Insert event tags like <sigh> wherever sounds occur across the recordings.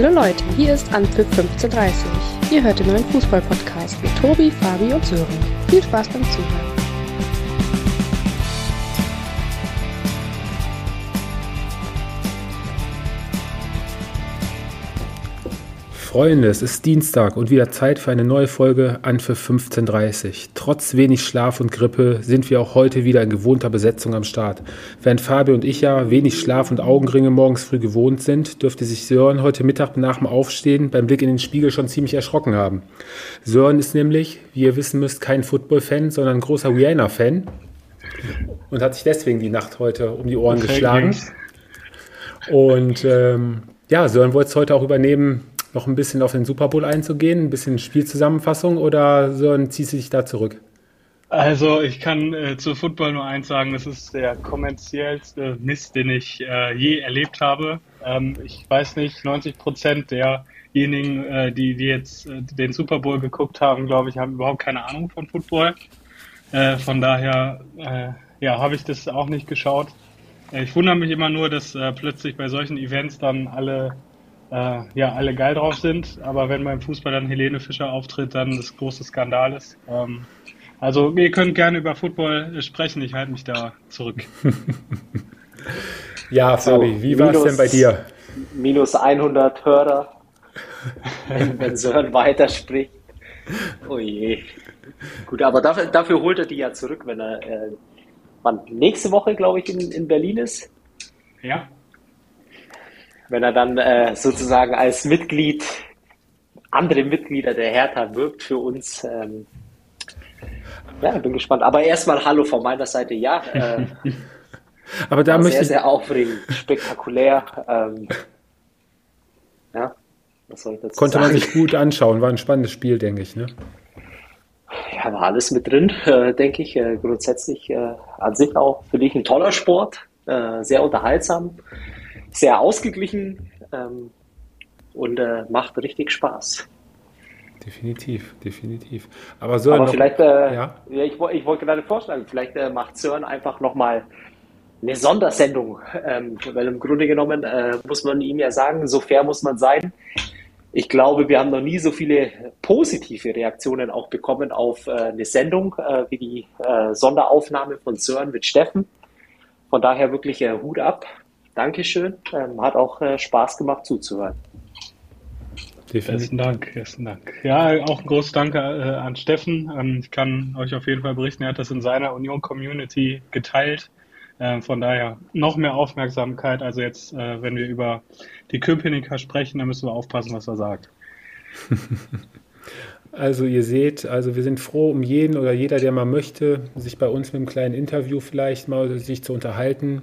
Hallo Leute, hier ist Anpfiff 1530. Ihr hört den neuen Fußball-Podcast mit Tobi, Fabi und Sören. Viel Spaß beim Zuhören. Freunde, es ist Dienstag und wieder Zeit für eine neue Folge an für 15.30 Trotz wenig Schlaf und Grippe sind wir auch heute wieder in gewohnter Besetzung am Start. Während Fabio und ich ja wenig Schlaf und Augenringe morgens früh gewohnt sind, dürfte sich Sören heute Mittag nach dem Aufstehen beim Blick in den Spiegel schon ziemlich erschrocken haben. Sören ist nämlich, wie ihr wissen müsst, kein Football-Fan, sondern ein großer Rihanna-Fan und hat sich deswegen die Nacht heute um die Ohren okay, geschlagen. Und ähm, ja, Sören wollte es heute auch übernehmen, noch ein bisschen auf den Super Bowl einzugehen, ein bisschen Spielzusammenfassung oder so, ziehst du dich da zurück? Also ich kann äh, zu Football nur eins sagen, das ist der kommerziellste Mist, den ich äh, je erlebt habe. Ähm, ich weiß nicht, 90 Prozent derjenigen, äh, die, die jetzt äh, den Super Bowl geguckt haben, glaube ich, haben überhaupt keine Ahnung von Football. Äh, von daher, äh, ja, habe ich das auch nicht geschaut. Ich wundere mich immer nur, dass plötzlich bei solchen Events dann alle äh, ja, alle geil drauf sind. Aber wenn beim Fußball dann Helene Fischer auftritt, dann das große Skandal ist. Ähm, also ihr könnt gerne über Football sprechen, ich halte mich da zurück. <laughs> ja, Fabi, wie war es denn bei dir? Minus 100 Hörer, wenn, wenn <laughs> Sören weiterspricht. Oh je. Gut, aber dafür, dafür holt er die ja zurück, wenn er äh, wann, nächste Woche, glaube ich, in, in Berlin ist. Ja wenn er dann äh, sozusagen als Mitglied, andere Mitglieder der Hertha wirkt für uns. Ähm, ja, bin gespannt. Aber erstmal Hallo von meiner Seite. Ja, <laughs> äh, aber da möchte sehr, sehr aufregend, spektakulär. Ähm, ja, was soll ich dazu Konnte sagen? man sich gut anschauen, war ein spannendes Spiel, denke ich. Ne? Ja, war alles mit drin, äh, denke ich. Äh, grundsätzlich äh, an sich auch für dich ein toller Sport, äh, sehr unterhaltsam sehr ausgeglichen ähm, und äh, macht richtig Spaß. Definitiv, definitiv. Aber Sören. Aber noch, vielleicht, äh, ja? ja? ich, ich wollte gerade vorschlagen, vielleicht äh, macht Sören einfach nochmal eine Sondersendung, ähm, weil im Grunde genommen äh, muss man ihm ja sagen, so fair muss man sein. Ich glaube, wir haben noch nie so viele positive Reaktionen auch bekommen auf äh, eine Sendung äh, wie die Sonderaufnahme von Sören mit Steffen. Von daher wirklich Hut ab. Dankeschön. Ähm, hat auch äh, Spaß gemacht zuzuhören. Besten Dank, besten Dank. Ja, auch ein großes Danke äh, an Steffen. Ähm, ich kann euch auf jeden Fall berichten, er hat das in seiner Union-Community geteilt. Äh, von daher noch mehr Aufmerksamkeit. Also jetzt, äh, wenn wir über die Köpenicker sprechen, dann müssen wir aufpassen, was er sagt. <laughs> Also ihr seht, also wir sind froh um jeden oder jeder, der mal möchte, sich bei uns mit einem kleinen Interview vielleicht mal sich zu unterhalten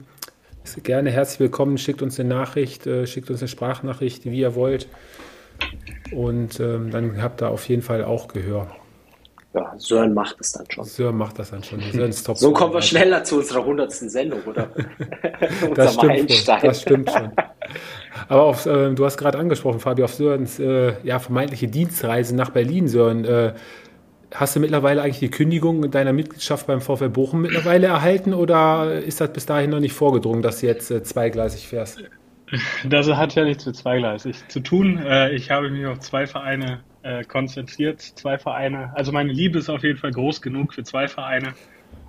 gerne herzlich willkommen. Schickt uns eine Nachricht, äh, schickt uns eine Sprachnachricht, wie ihr wollt. Und ähm, dann habt ihr auf jeden Fall auch Gehör. Ja, Sören macht es dann schon. Sören macht das dann schon. Sören ist top so kommen wir schneller zu unserer hundertsten Sendung, oder? <laughs> das, stimmt schon, das stimmt schon. Aber auf, äh, du hast gerade angesprochen, Fabi, auf Sörens äh, ja, vermeintliche Dienstreise nach Berlin, Sören. Äh, Hast du mittlerweile eigentlich die Kündigung deiner Mitgliedschaft beim VfL Bochum mittlerweile erhalten oder ist das bis dahin noch nicht vorgedrungen, dass du jetzt äh, zweigleisig fährst? Das hat ja nichts mit zweigleisig zu tun. Äh, ich habe mich auf zwei Vereine äh, konzentriert. Zwei Vereine. Also meine Liebe ist auf jeden Fall groß genug für zwei Vereine.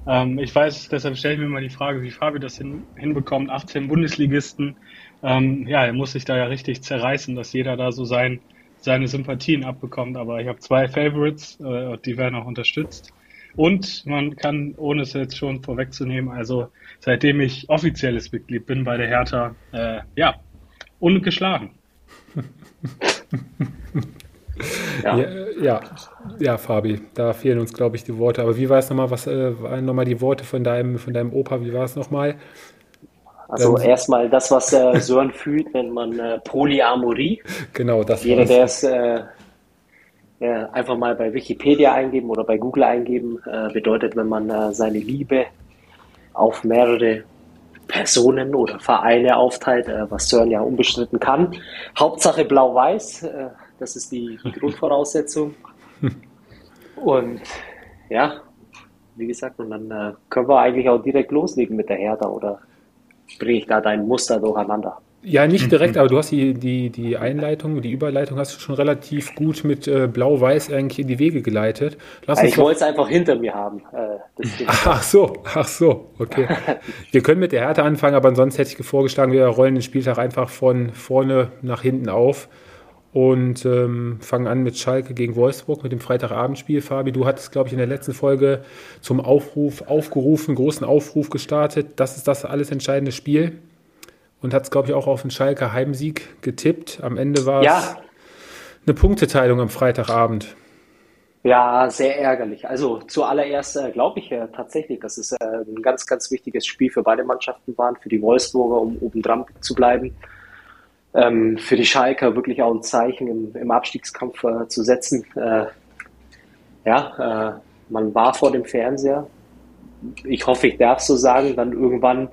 Ähm, ich weiß, deshalb stelle ich mir mal die Frage, wie Fabi das hin, hinbekommt. 18 Bundesligisten. Ähm, ja, er muss sich da ja richtig zerreißen, dass jeder da so sein seine Sympathien abbekommt. Aber ich habe zwei Favorites, äh, die werden auch unterstützt. Und man kann, ohne es jetzt schon vorwegzunehmen, also seitdem ich offizielles Mitglied bin bei der Hertha, äh, ja, ungeschlagen. ja. ja. Ja, ja, Fabi, da fehlen uns, glaube ich, die Worte. Aber wie war es nochmal, was äh, waren nochmal die Worte von deinem, von deinem Opa, wie war es nochmal? Also erstmal das, was äh, Sören fühlt, nennt man äh, Polyamorie. <laughs> Genau, das Jeder, der es äh, ja, einfach mal bei Wikipedia eingeben oder bei Google eingeben, äh, bedeutet, wenn man äh, seine Liebe auf mehrere Personen oder Vereine aufteilt, äh, was Sören ja unbestritten kann. Hauptsache blau-weiß, äh, das ist die, die <laughs> Grundvoraussetzung. Und ja, wie gesagt, und dann äh, können wir eigentlich auch direkt loslegen mit der Hertha oder bringe ich da dein Muster durcheinander? Ja, nicht direkt, aber du hast die, die, die Einleitung, die Überleitung hast du schon relativ gut mit äh, Blau-Weiß eigentlich in die Wege geleitet. Lass ich wollte es einfach hinter mir haben. Äh, <laughs> ach so, ach so, okay. wir können mit der Härte anfangen, aber ansonsten hätte ich vorgeschlagen, wir rollen den Spieltag einfach von vorne nach hinten auf und ähm, fangen an mit Schalke gegen Wolfsburg mit dem Freitagabendspiel. Fabi, du hattest, glaube ich, in der letzten Folge zum Aufruf aufgerufen, großen Aufruf gestartet. Das ist das alles entscheidende Spiel und hat es, glaube ich, auch auf einen Schalker Heimsieg getippt. Am Ende war ja. es eine Punkteteilung am Freitagabend. Ja, sehr ärgerlich. Also zuallererst äh, glaube ich äh, tatsächlich, dass es äh, ein ganz, ganz wichtiges Spiel für beide Mannschaften war, für die Wolfsburger, um oben dran zu bleiben. Ähm, für die Schalker wirklich auch ein Zeichen im, im Abstiegskampf äh, zu setzen. Äh, ja, äh, man war vor dem Fernseher. Ich hoffe, ich darf so sagen, dann irgendwann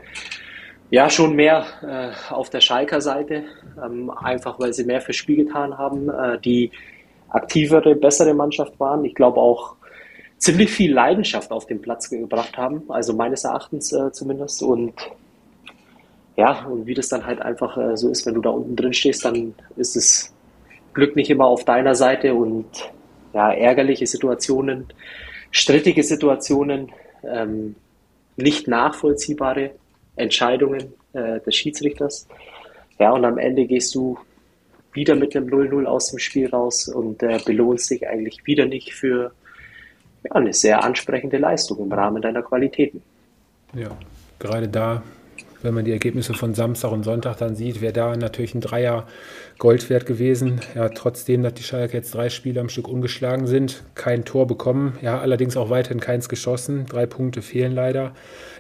ja, schon mehr äh, auf der Schalker Seite, ähm, einfach weil sie mehr fürs Spiel getan haben, äh, die aktivere, bessere Mannschaft waren. Ich glaube auch ziemlich viel Leidenschaft auf den Platz gebracht haben, also meines Erachtens äh, zumindest. Und ja, und wie das dann halt einfach äh, so ist, wenn du da unten drin stehst, dann ist es Glück nicht immer auf deiner Seite und ja, ärgerliche Situationen, strittige Situationen, ähm, nicht nachvollziehbare Entscheidungen äh, des Schiedsrichters. Ja, und am Ende gehst du wieder mit einem 0-0 aus dem Spiel raus und äh, belohnst dich eigentlich wieder nicht für ja, eine sehr ansprechende Leistung im Rahmen deiner Qualitäten. Ja, gerade da wenn man die Ergebnisse von Samstag und Sonntag dann sieht, wäre da natürlich ein Dreier Gold wert gewesen. Ja, trotzdem, dass die Schalke jetzt drei Spiele am Stück ungeschlagen sind, kein Tor bekommen. Ja, allerdings auch weiterhin keins geschossen. Drei Punkte fehlen leider.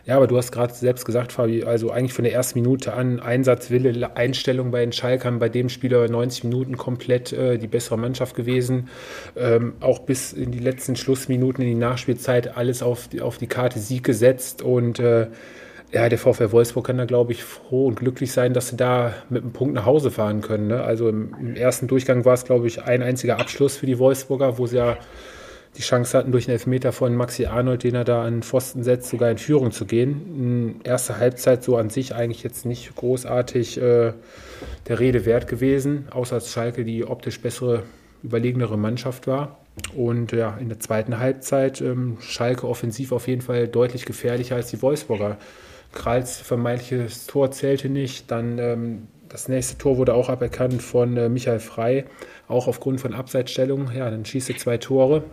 Ja, aber du hast gerade selbst gesagt, Fabi, also eigentlich von der ersten Minute an Einsatzwille, Einstellung bei den Schalkern, bei dem Spieler 90 Minuten komplett äh, die bessere Mannschaft gewesen. Ähm, auch bis in die letzten Schlussminuten in die Nachspielzeit alles auf die, auf die Karte Sieg gesetzt und äh, ja, der VfL Wolfsburg kann da, glaube ich, froh und glücklich sein, dass sie da mit einem Punkt nach Hause fahren können. Ne? Also im, im, ersten Durchgang war es, glaube ich, ein einziger Abschluss für die Wolfsburger, wo sie ja die Chance hatten, durch einen Elfmeter von Maxi Arnold, den er da an Pfosten setzt, sogar in Führung zu gehen. Erste Halbzeit so an sich eigentlich jetzt nicht großartig äh, der Rede wert gewesen, außer dass Schalke die optisch bessere, überlegenere Mannschaft war. Und ja, in der zweiten Halbzeit ähm, Schalke offensiv auf jeden Fall deutlich gefährlicher als die Wolfsburger. Kralls vermeintliches Tor zählte nicht. Dann ähm, das nächste Tor wurde auch aberkannt von äh, Michael Frei, auch aufgrund von Abseitsstellung. Ja, dann schießt du zwei Tore,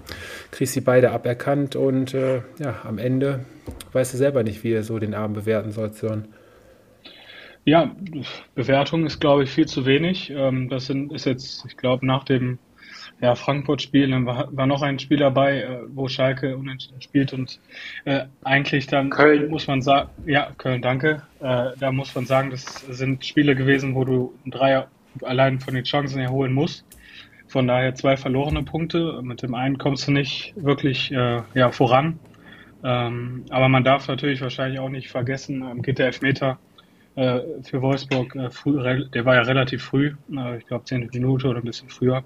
kriegst sie beide aberkannt und äh, ja, am Ende weißt du selber nicht, wie du so den Abend bewerten sollst, Sören. Ja, Bewertung ist, glaube ich, viel zu wenig. Ähm, das sind, ist jetzt, ich glaube, nach dem ja, Frankfurt-Spiel, dann war, war noch ein Spiel dabei, äh, wo Schalke unentschieden spielt und äh, eigentlich dann Köln. muss man sagen, ja, Köln, danke. Äh, da muss man sagen, das sind Spiele gewesen, wo du ein Dreier allein von den Chancen erholen musst. Von daher zwei verlorene Punkte. Mit dem einen kommst du nicht wirklich äh, ja, voran. Ähm, aber man darf natürlich wahrscheinlich auch nicht vergessen, ähm, geht der Elfmeter äh, für Wolfsburg äh, früh, der war ja relativ früh, äh, ich glaube zehn Minuten oder ein bisschen früher.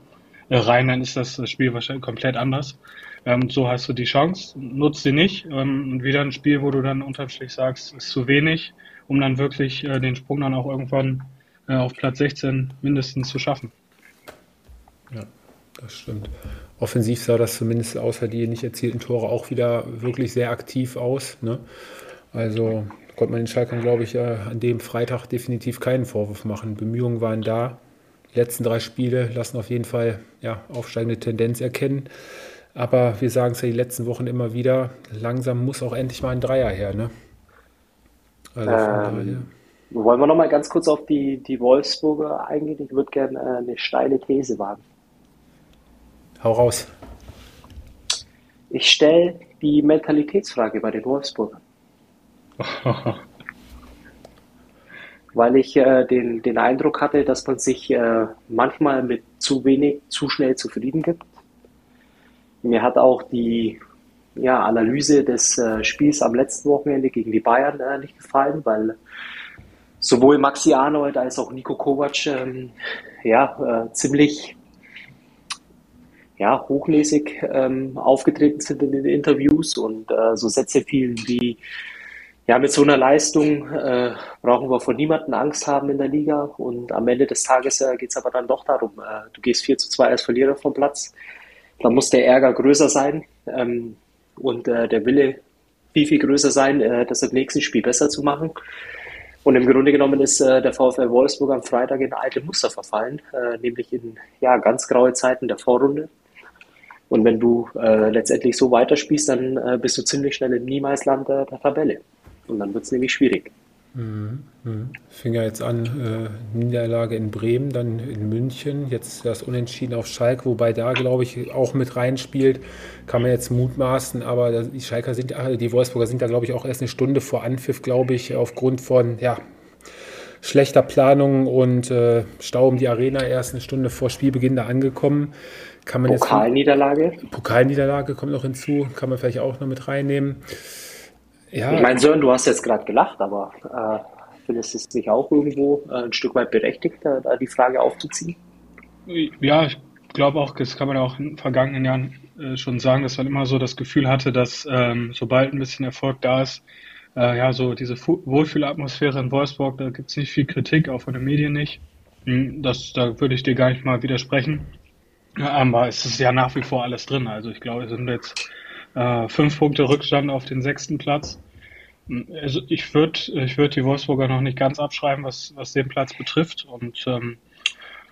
Äh, rein, dann ist das Spiel wahrscheinlich komplett anders. Ähm, so hast du die Chance, nutzt sie nicht. Ähm, und wieder ein Spiel, wo du dann unterm Strich sagst, ist zu wenig, um dann wirklich äh, den Sprung dann auch irgendwann äh, auf Platz 16 mindestens zu schaffen. Ja, das stimmt. Offensiv sah das zumindest außer die nicht erzielten Tore auch wieder wirklich sehr aktiv aus. Ne? Also konnte man den Schalkern, glaube ich, äh, an dem Freitag definitiv keinen Vorwurf machen. Bemühungen waren da. Die letzten drei Spiele lassen auf jeden Fall ja, aufsteigende Tendenz erkennen. Aber wir sagen es ja die letzten Wochen immer wieder, langsam muss auch endlich mal ein Dreier her. Ne? Also ähm, wollen wir noch mal ganz kurz auf die, die Wolfsburger eingehen? Ich würde gerne äh, eine steile These wagen. Hau raus. Ich stelle die Mentalitätsfrage bei den Wolfsburgern. <laughs> weil ich äh, den, den Eindruck hatte, dass man sich äh, manchmal mit zu wenig zu schnell zufrieden gibt. Mir hat auch die ja, Analyse des äh, Spiels am letzten Wochenende gegen die Bayern äh, nicht gefallen, weil sowohl Maxi Arnold als auch Nico Kovac ähm, ja, äh, ziemlich ja, hochnäsig ähm, aufgetreten sind in den Interviews und äh, so Sätze fielen wie ja, mit so einer Leistung äh, brauchen wir vor niemanden Angst haben in der Liga. Und am Ende des Tages äh, geht es aber dann doch darum, äh, du gehst 4 zu 2 als Verlierer vom Platz. Da muss der Ärger größer sein ähm, und äh, der Wille viel, viel größer sein, äh, das im nächsten Spiel besser zu machen. Und im Grunde genommen ist äh, der VfL Wolfsburg am Freitag in alte Muster verfallen, nämlich in ja, ganz graue Zeiten der Vorrunde. Und wenn du letztendlich so weiterspielst, dann bist du ziemlich schnell im Niemeisland der, der Tabelle. Und dann wird es nämlich schwierig. Mhm. Mhm. Fing ja jetzt an, äh, Niederlage in Bremen, dann in München, jetzt das Unentschieden auf Schalke, wobei da, glaube ich, auch mit reinspielt, kann man jetzt mutmaßen, aber die Schalker sind, die Wolfsburger sind da, glaube ich, auch erst eine Stunde vor Anpfiff, glaube ich, aufgrund von, ja, schlechter Planung und äh, Stau um die Arena erst eine Stunde vor Spielbeginn da angekommen. Kann man Pokalniederlage? Jetzt, Pokalniederlage kommt noch hinzu, kann man vielleicht auch noch mit reinnehmen. Ja. Ich meine, Sören, du hast jetzt gerade gelacht, aber äh, findest du es nicht auch irgendwo äh, ein Stück weit berechtigt, da, da, die Frage aufzuziehen? Ja, ich glaube auch, das kann man auch in den vergangenen Jahren äh, schon sagen, dass man immer so das Gefühl hatte, dass ähm, sobald ein bisschen Erfolg da ist, äh, ja, so diese Wohlfühlatmosphäre in Wolfsburg, da gibt es nicht viel Kritik, auch von den Medien nicht. Hm, das, da würde ich dir gar nicht mal widersprechen. Aber es ist ja nach wie vor alles drin. Also ich glaube, es sind jetzt äh, fünf Punkte Rückstand auf den sechsten Platz. Also ich würde ich würd die Wolfsburger noch nicht ganz abschreiben, was, was den Platz betrifft. Und ähm,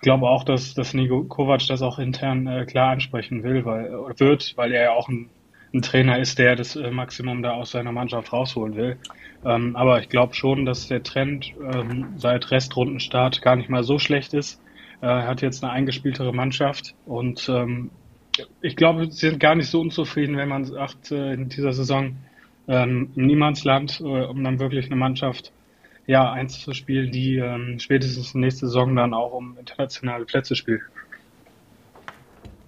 glaube auch, dass, dass Nico Kovac das auch intern äh, klar ansprechen will, weil wird, weil er ja auch ein, ein Trainer ist, der das äh, Maximum da aus seiner Mannschaft rausholen will. Ähm, aber ich glaube schon, dass der Trend ähm, seit Restrundenstart gar nicht mal so schlecht ist. Äh, er hat jetzt eine eingespieltere Mannschaft und ähm, ich glaube, sie sind gar nicht so unzufrieden, wenn man sagt, äh, in dieser Saison ähm, Niemandsland, äh, um dann wirklich eine Mannschaft ja, einzuspielen, die ähm, spätestens nächste Saison dann auch um internationale Plätze spielt.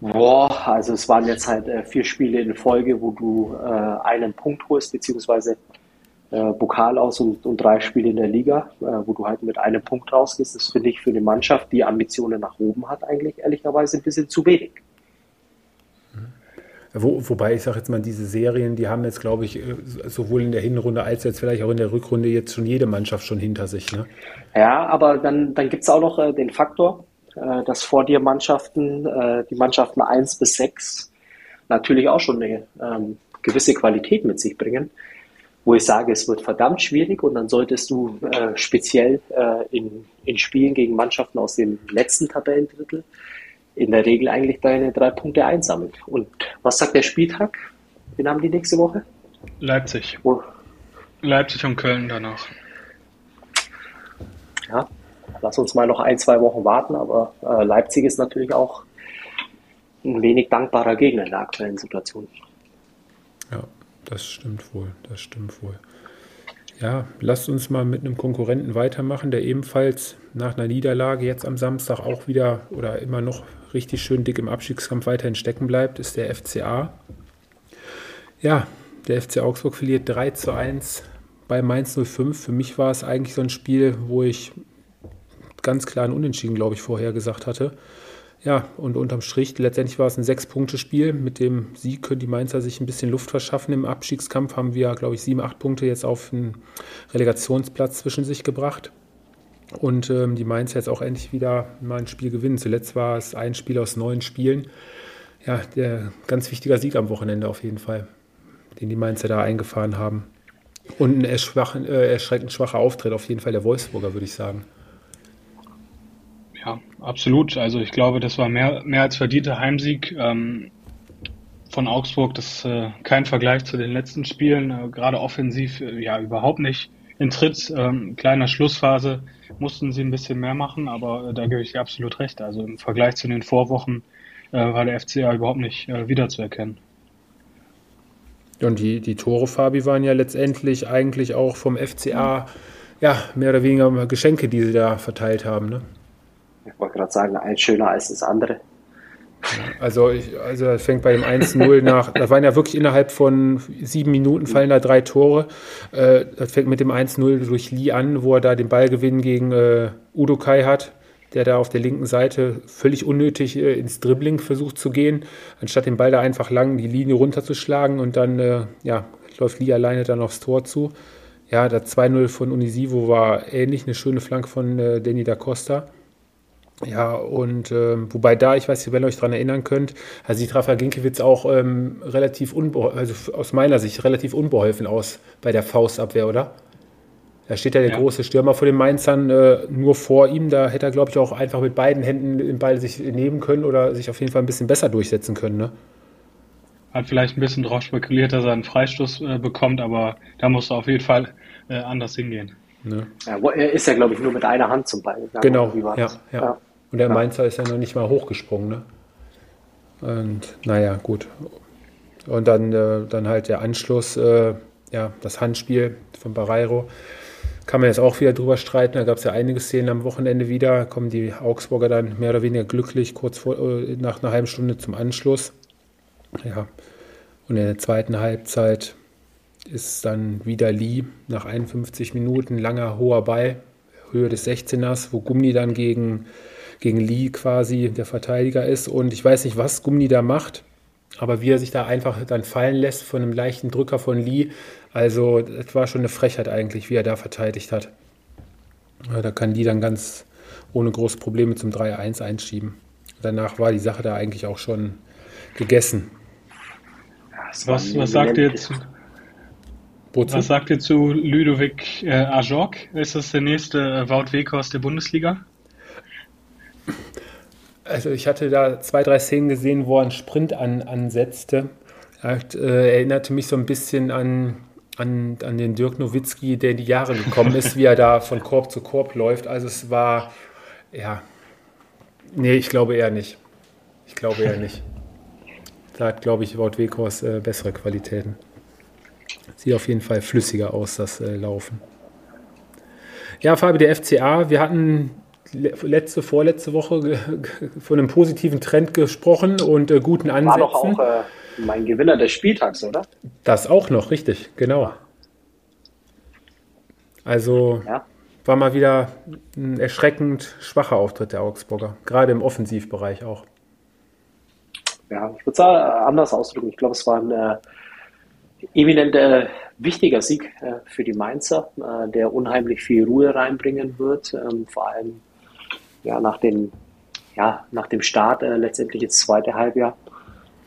Boah, also es waren jetzt halt äh, vier Spiele in Folge, wo du äh, einen Punkt holst, beziehungsweise äh, Pokal aus und, und, drei Spiele in der Liga, äh, wo du halt mit einem Punkt rausgehst. Das finde ich für eine Mannschaft, die Ambitionen nach oben hat, eigentlich ehrlicherweise ein bisschen zu wenig. Wo, wobei ich sage jetzt mal, diese Serien, die haben jetzt, glaube ich, äh, sowohl in der Hinrunde als jetzt vielleicht auch in der Rückrunde jetzt schon jede Mannschaft schon hinter sich. Ne? Ja, aber dann, dann gibt es auch noch äh, den Faktor, äh, dass vor dir Mannschaften, äh, die Mannschaften 1 bis 6 natürlich auch schon eine ähm, gewisse Qualität mit sich bringen, wo ich sage, es wird verdammt schwierig und dann solltest du äh, speziell äh, in, in Spielen gegen Mannschaften aus dem letzten Tabellendrittel in der Regel eigentlich deine drei Punkte einsammelt. Und was sagt der Spieltag? Wen haben die nächste Woche? Leipzig. Wo? Leipzig und Köln danach. Ja, lass uns mal noch ein, zwei Wochen warten, aber äh, Leipzig ist natürlich auch ein wenig dankbarer Gegner in der aktuellen Situation. Ja, das stimmt wohl, das stimmt wohl. Ja, lasst uns mal mit einem Konkurrenten weitermachen, der ebenfalls nach einer Niederlage jetzt am Samstag auch wieder oder immer noch richtig schön dick im Abstiegskampf weiterhin stecken bleibt, ist der FCA. Ja, der FC Augsburg verliert 3 zu 1 bei Mainz 05. Für mich war es eigentlich so ein Spiel, wo ich ganz klar ein Unentschieden, glaube ich, vorher gesagt hatte. Ja, und unterm Strich, letztendlich war es ein Sechs-Punkte-Spiel. Mit dem Sieg können die Mainzer sich ein bisschen Luft verschaffen. Im Abstiegskampf haben wir, glaube ich, sieben, acht Punkte jetzt auf einen Relegationsplatz zwischen sich gebracht. Und ähm, die Mainz jetzt auch endlich wieder mal ein Spiel gewinnen. Zuletzt war es ein Spiel aus neun Spielen. Ja, der ganz wichtiger Sieg am Wochenende auf jeden Fall, den die Mainzer da eingefahren haben. Und ein äh, erschreckend schwacher Auftritt auf jeden Fall der Wolfsburger, würde ich sagen. Ja, absolut. Also ich glaube, das war mehr, mehr als verdienter Heimsieg ähm, von Augsburg. Das ist äh, kein Vergleich zu den letzten Spielen. Äh, gerade offensiv äh, ja überhaupt nicht in Tritt. Ähm, kleiner Schlussphase mussten sie ein bisschen mehr machen, aber äh, da gebe ich dir absolut recht. Also im Vergleich zu den Vorwochen äh, war der FCA überhaupt nicht äh, wiederzuerkennen. Und die, die Tore, Fabi, waren ja letztendlich eigentlich auch vom FCA ja, mehr oder weniger Geschenke, die sie da verteilt haben. Ne? Ich wollte gerade sagen, eins schöner als das andere. Also, ich, also es fängt bei dem 1-0 nach, da waren ja wirklich innerhalb von sieben Minuten fallen da drei Tore. Äh, das fängt mit dem 1-0 durch Lee an, wo er da den Ballgewinn gegen äh, Udo Kai hat, der da auf der linken Seite völlig unnötig äh, ins Dribbling versucht zu gehen, anstatt den Ball da einfach lang die Linie runterzuschlagen und dann äh, ja, läuft Lee alleine dann aufs Tor zu. Ja, das 2-0 von Unisivo war ähnlich, eine schöne Flanke von Danny da Costa. Ja, und äh, wobei da, ich weiß nicht, wenn ihr euch daran erinnern könnt, also sieht Rafa Ginkiewicz auch ähm, relativ unbeholfen, also aus meiner Sicht relativ unbeholfen aus bei der Faustabwehr, oder? Da steht ja der ja. große Stürmer vor den Mainzern äh, nur vor ihm. Da hätte er, glaube ich, auch einfach mit beiden Händen den Ball sich nehmen können oder sich auf jeden Fall ein bisschen besser durchsetzen können. Ne? Hat vielleicht ein bisschen drauf spekuliert, dass er einen Freistoß äh, bekommt, aber da muss er auf jeden Fall äh, anders hingehen. Ne? Ja, er ist ja, glaube ich, nur mit einer Hand zum Ball gegangen. Genau, ja, ja, ja, Und der Mainzer ist ja noch nicht mal hochgesprungen. Ne? Und naja, gut. Und dann, äh, dann halt der Anschluss, äh, ja, das Handspiel von Barreiro kann man jetzt auch wieder drüber streiten. Da gab es ja einige Szenen am Wochenende wieder. Kommen die Augsburger dann mehr oder weniger glücklich kurz vor, äh, nach einer halben Stunde zum Anschluss. Ja. Und in der zweiten Halbzeit ist dann wieder Lee nach 51 Minuten langer hoher Ball, Höhe des 16ers, wo Gummi dann gegen, gegen Lee quasi der Verteidiger ist. Und ich weiß nicht, was Gummi da macht, aber wie er sich da einfach dann fallen lässt von einem leichten Drücker von Lee, also es war schon eine Frechheit eigentlich, wie er da verteidigt hat. Da kann die dann ganz ohne große Probleme zum 3-1 einschieben. Danach war die Sache da eigentlich auch schon gegessen. Was, was sagt ihr zu, was sagt ihr zu Ludovic äh, Ajok? Ist das der nächste äh, Wout Weghorst der Bundesliga? Also ich hatte da zwei, drei Szenen gesehen, wo er einen Sprint an, ansetzte. Er äh, erinnerte mich so ein bisschen an an, an den Dirk Nowitzki, der in die Jahre gekommen ist, wie er da von Korb zu Korb läuft. Also es war, ja, nee, ich glaube eher nicht. Ich glaube eher nicht. Da hat, glaube ich, Wout Weghorst äh, bessere Qualitäten. Sieht auf jeden Fall flüssiger aus, das äh, Laufen. Ja, Fabi, der FCA, wir hatten letzte, vorletzte Woche von einem positiven Trend gesprochen und äh, guten Ansätzen. War doch auch äh, mein Gewinner des Spieltags, oder? Das auch noch, richtig, genau. Also ja. war mal wieder ein erschreckend schwacher Auftritt der Augsburger, gerade im Offensivbereich auch. Ja, ich würde es anders ausdrücken. Ich glaube, es war ein äh, eminent äh, wichtiger Sieg äh, für die Mainzer, äh, der unheimlich viel Ruhe reinbringen wird, ähm, vor allem ja, nach, dem, ja, nach dem Start äh, letztendlich ins zweite Halbjahr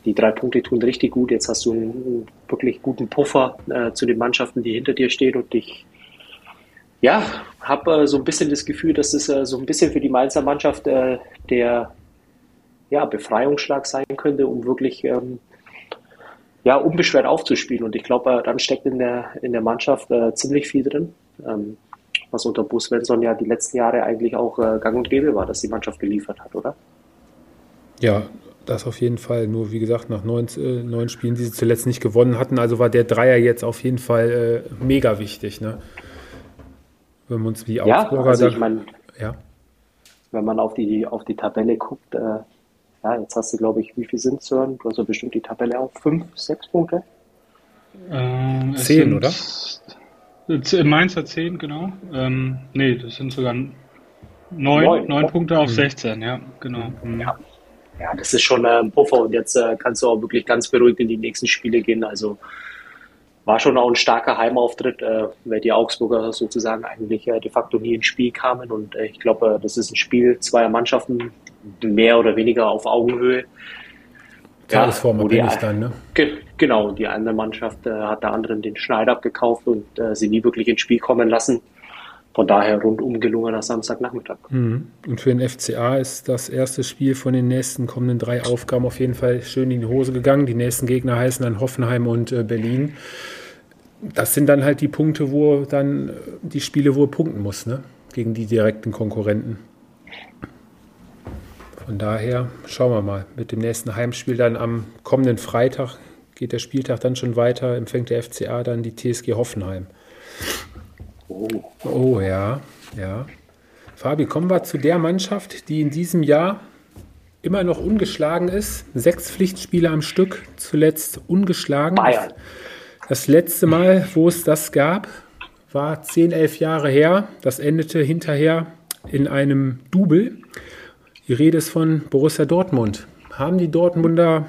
die drei Punkte tun richtig gut. Jetzt hast du einen wirklich guten Puffer äh, zu den Mannschaften, die hinter dir stehen und ich ja, habe äh, so ein bisschen das Gefühl, dass es äh, so ein bisschen für die Mainzer Mannschaft äh, der ja, Befreiungsschlag sein könnte, um wirklich ähm, ja, unbeschwert aufzuspielen. Und ich glaube, äh, dann steckt in der, in der Mannschaft äh, ziemlich viel drin, ähm, was unter Bus Svensson ja die letzten Jahre eigentlich auch gang und gäbe war, dass die Mannschaft geliefert hat, oder? Ja, das auf jeden Fall. Nur wie gesagt, nach neun, äh, neun Spielen, die sie zuletzt nicht gewonnen hatten, also war der Dreier jetzt auf jeden Fall äh, mega wichtig. Ne? Wenn wir uns die ja, Augsburger also ich mein, ja. Wenn man auf die, auf die Tabelle guckt, äh, ja, jetzt hast du, glaube ich, wie viel sind es, Sören? Du hast ja bestimmt die Tabelle auf fünf, sechs Punkte? Ähm, zehn, oder? Mainz hat zehn, genau. Ähm, nee, das sind sogar neun, neun, neun Punkte auf mhm. 16, ja, genau. Mhm. Ja ja, das ist schon ein Puffer und jetzt äh, kannst du auch wirklich ganz beruhigt in die nächsten Spiele gehen. Also war schon auch ein starker Heimauftritt, äh, weil die Augsburger sozusagen eigentlich äh, de facto nie ins Spiel kamen. Und äh, ich glaube, äh, das ist ein Spiel zweier Mannschaften, mehr oder weniger auf Augenhöhe. Tagesform ja, abhängig dann, ne? Ge genau, die eine Mannschaft äh, hat der anderen den Schneid abgekauft und sie nie wirklich ins Spiel kommen lassen von daher rundum gelungener Samstagnachmittag. Mhm. Und für den FCA ist das erste Spiel von den nächsten kommenden drei Aufgaben auf jeden Fall schön in die Hose gegangen. Die nächsten Gegner heißen dann Hoffenheim und äh, Berlin. Das sind dann halt die Punkte, wo dann äh, die Spiele, wo er punkten muss, ne? gegen die direkten Konkurrenten. Von daher schauen wir mal. Mit dem nächsten Heimspiel dann am kommenden Freitag geht der Spieltag dann schon weiter, empfängt der FCA dann die TSG Hoffenheim. Oh. oh ja, ja. Fabi, kommen wir zu der Mannschaft, die in diesem Jahr immer noch ungeschlagen ist. Sechs Pflichtspiele am Stück, zuletzt ungeschlagen. Bayern. Das letzte Mal, wo es das gab, war zehn, elf Jahre her. Das endete hinterher in einem Double. Die Rede ist von Borussia Dortmund. Haben die Dortmunder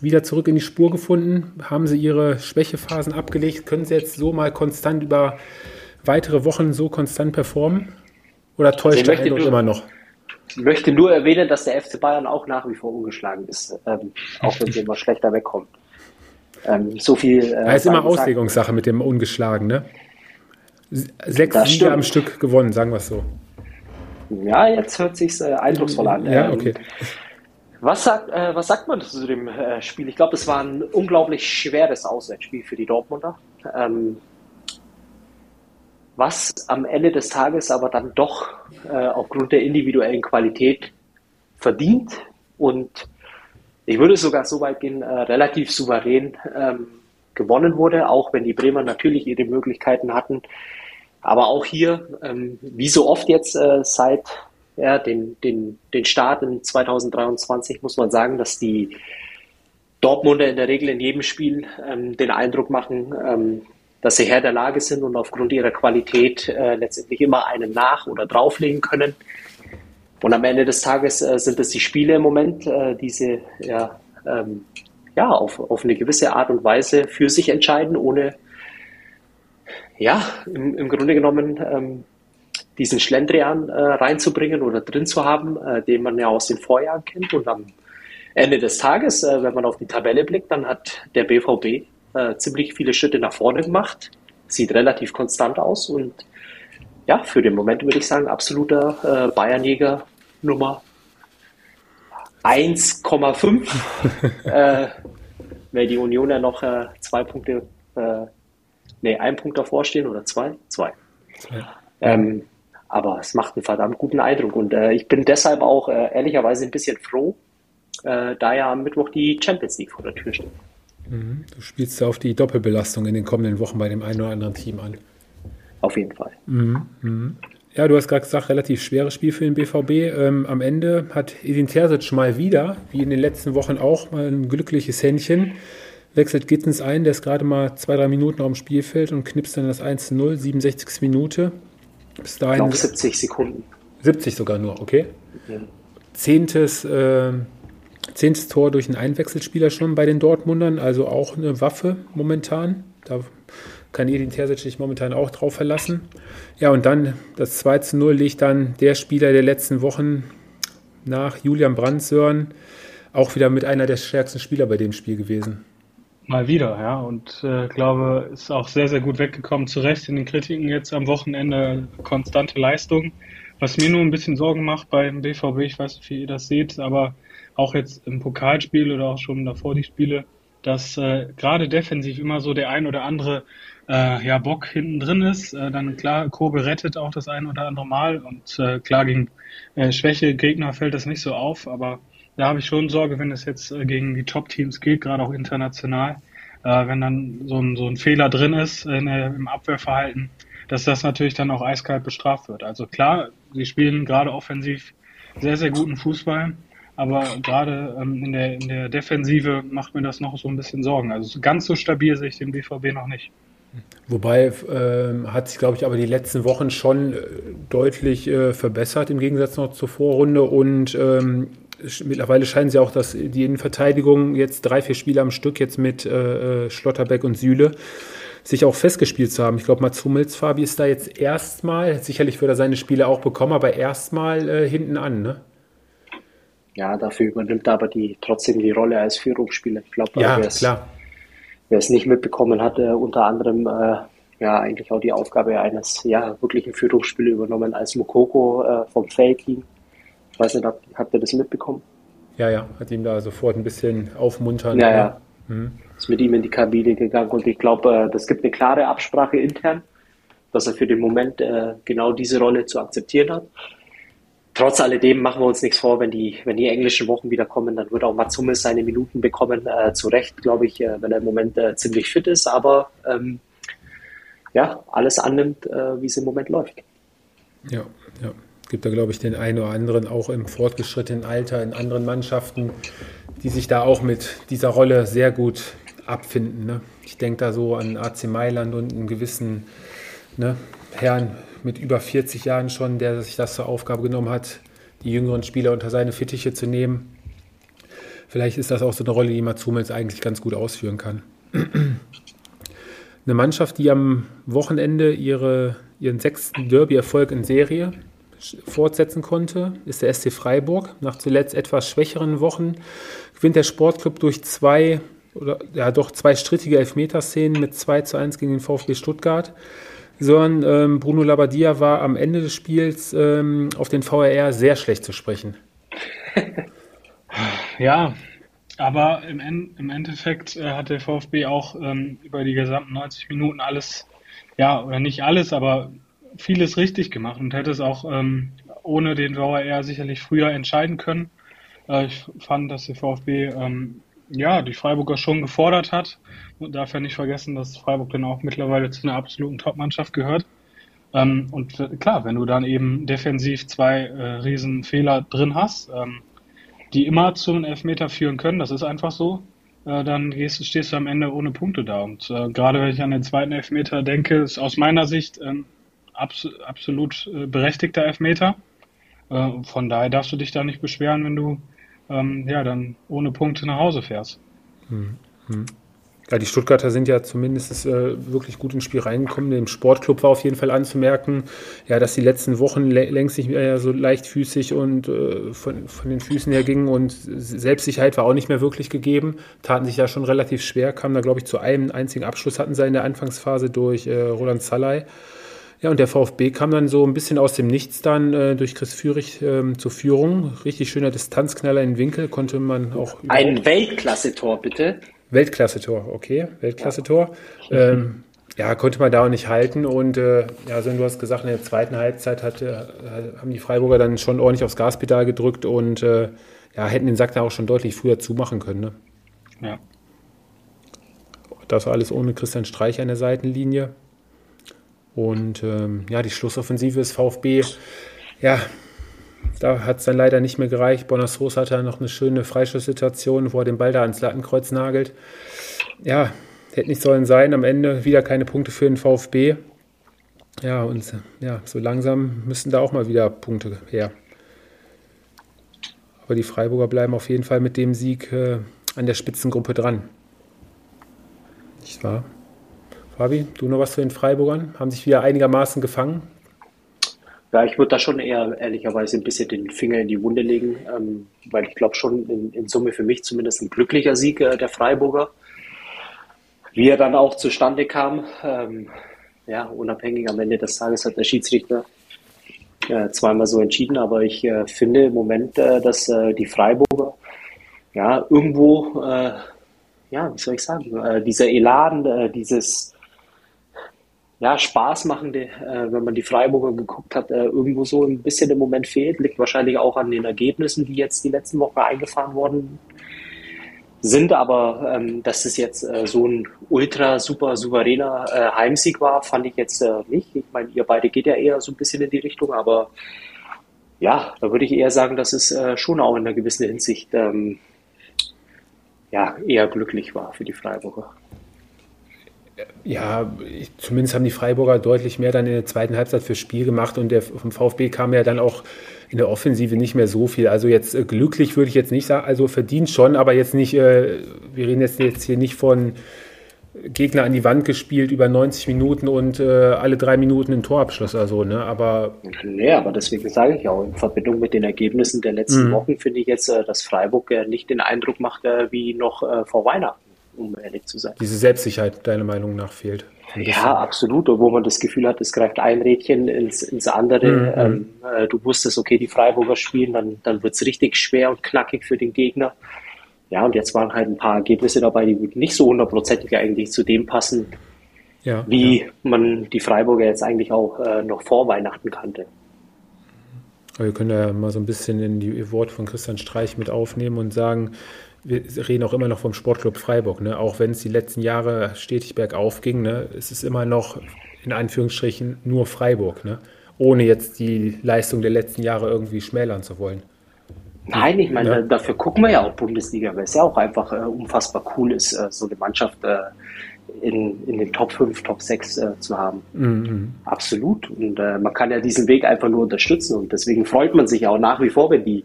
wieder zurück in die Spur gefunden? Haben sie ihre Schwächephasen abgelegt? Können sie jetzt so mal konstant über weitere Wochen so konstant performen? Oder täuscht der Eindruck immer noch? Ich möchte nur erwähnen, dass der FC Bayern auch nach wie vor ungeschlagen ist, ähm, auch wenn sie immer schlechter wegkommt. Ähm, so viel. Äh, ist immer Auslegungssache mit dem Ungeschlagen, ne? Sechs das Siege am Stück gewonnen, sagen wir es so. Ja, jetzt hört sich äh, eindrucksvoll an. Ja, ähm, okay. Was sagt, äh, was sagt man zu dem äh, Spiel? Ich glaube, es war ein unglaublich schweres Auswärtsspiel für die Dortmunder. Ähm, was am Ende des Tages aber dann doch äh, aufgrund der individuellen Qualität verdient und ich würde sogar so weit gehen, äh, relativ souverän ähm, gewonnen wurde, auch wenn die Bremer natürlich ihre Möglichkeiten hatten. Aber auch hier, ähm, wie so oft jetzt äh, seit ja, den, den, den Start in 2023, muss man sagen, dass die Dortmunder in der Regel in jedem Spiel ähm, den Eindruck machen, ähm, dass sie Herr der Lage sind und aufgrund ihrer Qualität äh, letztendlich immer einen nach- oder drauflegen können. Und am Ende des Tages äh, sind es die Spiele im Moment, äh, die sie ja, ähm, ja, auf, auf eine gewisse Art und Weise für sich entscheiden, ohne ja, im, im Grunde genommen ähm, diesen Schlendrian äh, reinzubringen oder drin zu haben, äh, den man ja aus den Vorjahren kennt. Und am Ende des Tages, äh, wenn man auf die Tabelle blickt, dann hat der BVB äh, ziemlich viele Schritte nach vorne gemacht, sieht relativ konstant aus und ja, für den Moment würde ich sagen, absoluter äh, Bayernjäger Nummer 1,5. <laughs> äh, weil die Union ja noch äh, zwei Punkte, nee, ein Punkt davor stehen oder zwei? Zwei. zwei. Ähm, aber es macht einen verdammt guten Eindruck und äh, ich bin deshalb auch äh, ehrlicherweise ein bisschen froh, äh, da ja am Mittwoch die Champions League vor der Tür steht. Mhm. Du spielst auf die Doppelbelastung in den kommenden Wochen bei dem einen oder anderen Team an. Auf jeden Fall. Mhm. Mhm. Ja, du hast gerade gesagt, relativ schweres Spiel für den BVB. Ähm, am Ende hat Edin Terzic mal wieder, wie in den letzten Wochen auch, mal ein glückliches Händchen. Wechselt Gittens ein, der ist gerade mal zwei, drei Minuten auf dem Spielfeld und knipst dann das 1-0, 67. Minute. Bis dahin. Auf 70 Sekunden. 70 sogar nur, okay. Ja. Zehntes, äh, zehntes Tor durch einen Einwechselspieler schon bei den Dortmundern, also auch eine Waffe momentan. Da kann Edin Terzic sich momentan auch drauf verlassen. Ja, und dann das 2 zu 0 liegt dann der Spieler der letzten Wochen nach Julian Brandsörn auch wieder mit einer der stärksten Spieler bei dem Spiel gewesen. Mal wieder, ja. Und äh, glaube, ist auch sehr, sehr gut weggekommen. Zu Recht in den Kritiken jetzt am Wochenende konstante Leistung. Was mir nur ein bisschen Sorgen macht beim BVB, ich weiß nicht, wie ihr das seht, aber auch jetzt im Pokalspiel oder auch schon davor die Spiele, dass äh, gerade defensiv immer so der ein oder andere äh, ja, Bock hinten drin ist. Äh, dann klar, Kobe rettet auch das ein oder andere Mal und äh, klar gegen äh, schwäche Gegner fällt das nicht so auf, aber da habe ich schon Sorge, wenn es jetzt äh, gegen die Top-Teams geht, gerade auch international, äh, wenn dann so ein, so ein Fehler drin ist äh, im Abwehrverhalten, dass das natürlich dann auch eiskalt bestraft wird. Also klar, sie spielen gerade offensiv sehr, sehr guten Fußball, aber gerade ähm, in, der, in der Defensive macht mir das noch so ein bisschen Sorgen. Also ganz so stabil sehe ich den BVB noch nicht. Wobei äh, hat sich, glaube ich, aber die letzten Wochen schon deutlich äh, verbessert im Gegensatz noch zur Vorrunde und ähm, mittlerweile scheinen sie auch, dass die Innenverteidigung jetzt drei, vier Spiele am Stück jetzt mit äh, äh Schlotterbeck und Süle sich auch festgespielt zu haben. Ich glaube, Mats Hummels, Fabi, ist da jetzt erstmal, sicherlich wird er seine Spiele auch bekommen, aber erstmal äh, hinten an, ne? Ja, dafür übernimmt er aber die, trotzdem die Rolle als Führungsspieler. Ich glaube, ja, klar wer es nicht mitbekommen hatte, unter anderem äh, ja eigentlich auch die Aufgabe eines ja wirklichen Führungsspiels übernommen als Mokoko äh, vom Felkin. Ich weiß nicht, habt, habt ihr das mitbekommen? Ja, ja, hat ihm da sofort ein bisschen aufmuntern. Ja, ja. Mhm. Ist mit ihm in die Kabine gegangen und ich glaube, äh, das gibt eine klare Absprache intern, dass er für den Moment äh, genau diese Rolle zu akzeptieren hat trotz alledem machen wir uns nichts vor, wenn die, wenn die englischen Wochen wieder kommen, dann wird auch Mats Hummels seine Minuten bekommen. Äh, zu Recht, glaube ich, äh, wenn er im Moment äh, ziemlich fit ist, aber ähm, ja, alles annimmt, äh, wie es im Moment läuft. Ja, ja. Gibt da, glaube ich, den einen oder anderen auch im fortgeschrittenen Alter in anderen Mannschaften, die sich da auch mit dieser Rolle sehr gut abfinden. Ne? Ich denke da so an AC Mailand und einen gewissen ne, Herrn mit über 40 Jahren schon, der sich das zur Aufgabe genommen hat, die jüngeren Spieler unter seine Fittiche zu nehmen. Vielleicht ist das auch so eine Rolle, die Mats Hummels eigentlich ganz gut ausführen kann. Eine Mannschaft, die am Wochenende ihre, ihren sechsten Derby-Erfolg in Serie fortsetzen konnte, ist der SC Freiburg. Nach zuletzt etwas schwächeren Wochen gewinnt der Sportclub durch zwei oder ja doch zwei strittige Elfmeterszenen mit 2 zu 1 gegen den VfB Stuttgart. Sondern ähm, Bruno Labbadia war am Ende des Spiels ähm, auf den VRR sehr schlecht zu sprechen. <laughs> ja, aber im, im Endeffekt äh, hat der VfB auch ähm, über die gesamten 90 Minuten alles, ja, oder nicht alles, aber vieles richtig gemacht und hätte es auch ähm, ohne den VAR sicherlich früher entscheiden können. Äh, ich fand, dass der VfB ähm, ja die Freiburger schon gefordert hat. Man darf ja nicht vergessen, dass Freiburg dann auch mittlerweile zu einer absoluten Top-Mannschaft gehört. Ähm, und klar, wenn du dann eben defensiv zwei äh, Riesenfehler drin hast, ähm, die immer zu einem Elfmeter führen können, das ist einfach so, äh, dann gehst, stehst du am Ende ohne Punkte da. Und äh, gerade wenn ich an den zweiten Elfmeter denke, ist aus meiner Sicht ähm, abs absolut äh, berechtigter Elfmeter. Äh, von daher darfst du dich da nicht beschweren, wenn du ähm, ja dann ohne Punkte nach Hause fährst. Hm, hm. Ja, die Stuttgarter sind ja zumindest äh, wirklich gut ins Spiel reingekommen. Im Sportclub war auf jeden Fall anzumerken, ja, dass die letzten Wochen längst nicht mehr so leichtfüßig und äh, von, von den Füßen her gingen und Selbstsicherheit war auch nicht mehr wirklich gegeben. Taten sich da schon relativ schwer, kamen da, glaube ich, zu einem einzigen Abschluss hatten sie in der Anfangsphase durch äh, Roland Zalay. Ja, und der VfB kam dann so ein bisschen aus dem Nichts dann äh, durch Chris Führig ähm, zur Führung. Richtig schöner Distanzknaller in den Winkel, konnte man auch. Ein Weltklasse-Tor, bitte. Weltklasse-Tor, okay, Weltklasse-Tor. Ja. Ähm, ja, konnte man da auch nicht halten. Und äh, ja, so du hast gesagt, in der zweiten Halbzeit hatte, äh, haben die Freiburger dann schon ordentlich aufs Gaspedal gedrückt und äh, ja, hätten den Sack da auch schon deutlich früher zumachen können. Ne? Ja. Das war alles ohne Christian Streich an der Seitenlinie. Und ähm, ja, die Schlussoffensive des VfB, ja, da hat es dann leider nicht mehr gereicht. Bonasos hatte dann noch eine schöne Freischusssituation, wo er den Ball da ans Lattenkreuz nagelt. Ja, hätte nicht sollen sein. Am Ende wieder keine Punkte für den VfB. Ja, und ja, so langsam müssen da auch mal wieder Punkte her. Aber die Freiburger bleiben auf jeden Fall mit dem Sieg äh, an der Spitzengruppe dran. Nicht wahr? Fabi, du noch was zu den Freiburgern? Haben sich wieder einigermaßen gefangen? Ja, ich würde da schon eher ehrlicherweise ein bisschen den Finger in die Wunde legen, ähm, weil ich glaube schon in, in, Summe für mich zumindest ein glücklicher Sieg äh, der Freiburger. Wie er dann auch zustande kam, ähm, ja, unabhängig am Ende des Tages hat der Schiedsrichter äh, zweimal so entschieden, aber ich äh, finde im Moment, äh, dass äh, die Freiburger ja irgendwo, äh, ja, wie soll ich sagen, dieser Elan, dieses ja, spaßmachende, äh, wenn man die Freiburger geguckt hat, äh, irgendwo so ein bisschen im Moment fehlt. Liegt wahrscheinlich auch an den Ergebnissen, die jetzt die letzten Wochen eingefahren worden sind. Aber ähm, dass es jetzt äh, so ein ultra super souveräner äh, Heimsieg war, fand ich jetzt äh, nicht. Ich meine, ihr beide geht ja eher so ein bisschen in die Richtung, aber ja, da würde ich eher sagen, dass es äh, schon auch in einer gewissen Hinsicht ähm, ja, eher glücklich war für die Freiburger ja, zumindest haben die Freiburger deutlich mehr dann in der zweiten Halbzeit fürs Spiel gemacht und der vom VfB kam ja dann auch in der Offensive nicht mehr so viel. Also jetzt äh, glücklich würde ich jetzt nicht sagen, also verdient schon, aber jetzt nicht, äh, wir reden jetzt, jetzt hier nicht von Gegner an die Wand gespielt über 90 Minuten und äh, alle drei Minuten ein Torabschluss oder so, ne? Aber. Nee, aber deswegen sage ich auch, in Verbindung mit den Ergebnissen der letzten mhm. Wochen finde ich jetzt, äh, dass Freiburg äh, nicht den Eindruck macht wie noch vor Weihnachten um ehrlich zu sein. Diese Selbstsicherheit, deiner Meinung nach, fehlt. Ja, absolut. Wo man das Gefühl hat, es greift ein Rädchen ins, ins andere. Mhm. Ähm, äh, du wusstest, okay, die Freiburger spielen, dann, dann wird es richtig schwer und knackig für den Gegner. Ja, und jetzt waren halt ein paar Ergebnisse dabei, die nicht so hundertprozentig eigentlich zu dem passen, ja, wie ja. man die Freiburger jetzt eigentlich auch äh, noch vor Weihnachten kannte. Wir können ja mal so ein bisschen in die Worte von Christian Streich mit aufnehmen und sagen, wir reden auch immer noch vom Sportclub Freiburg, ne? auch wenn es die letzten Jahre stetig bergauf ging, ne? es ist immer noch in Anführungsstrichen nur Freiburg, ne? ohne jetzt die Leistung der letzten Jahre irgendwie schmälern zu wollen. Nein, ich meine, ja. dafür gucken wir ja auch Bundesliga, weil es ja auch einfach äh, unfassbar cool ist, äh, so eine Mannschaft äh, in, in den Top 5, Top 6 äh, zu haben. Mhm. Absolut. Und äh, man kann ja diesen Weg einfach nur unterstützen und deswegen freut man sich auch nach wie vor, wenn die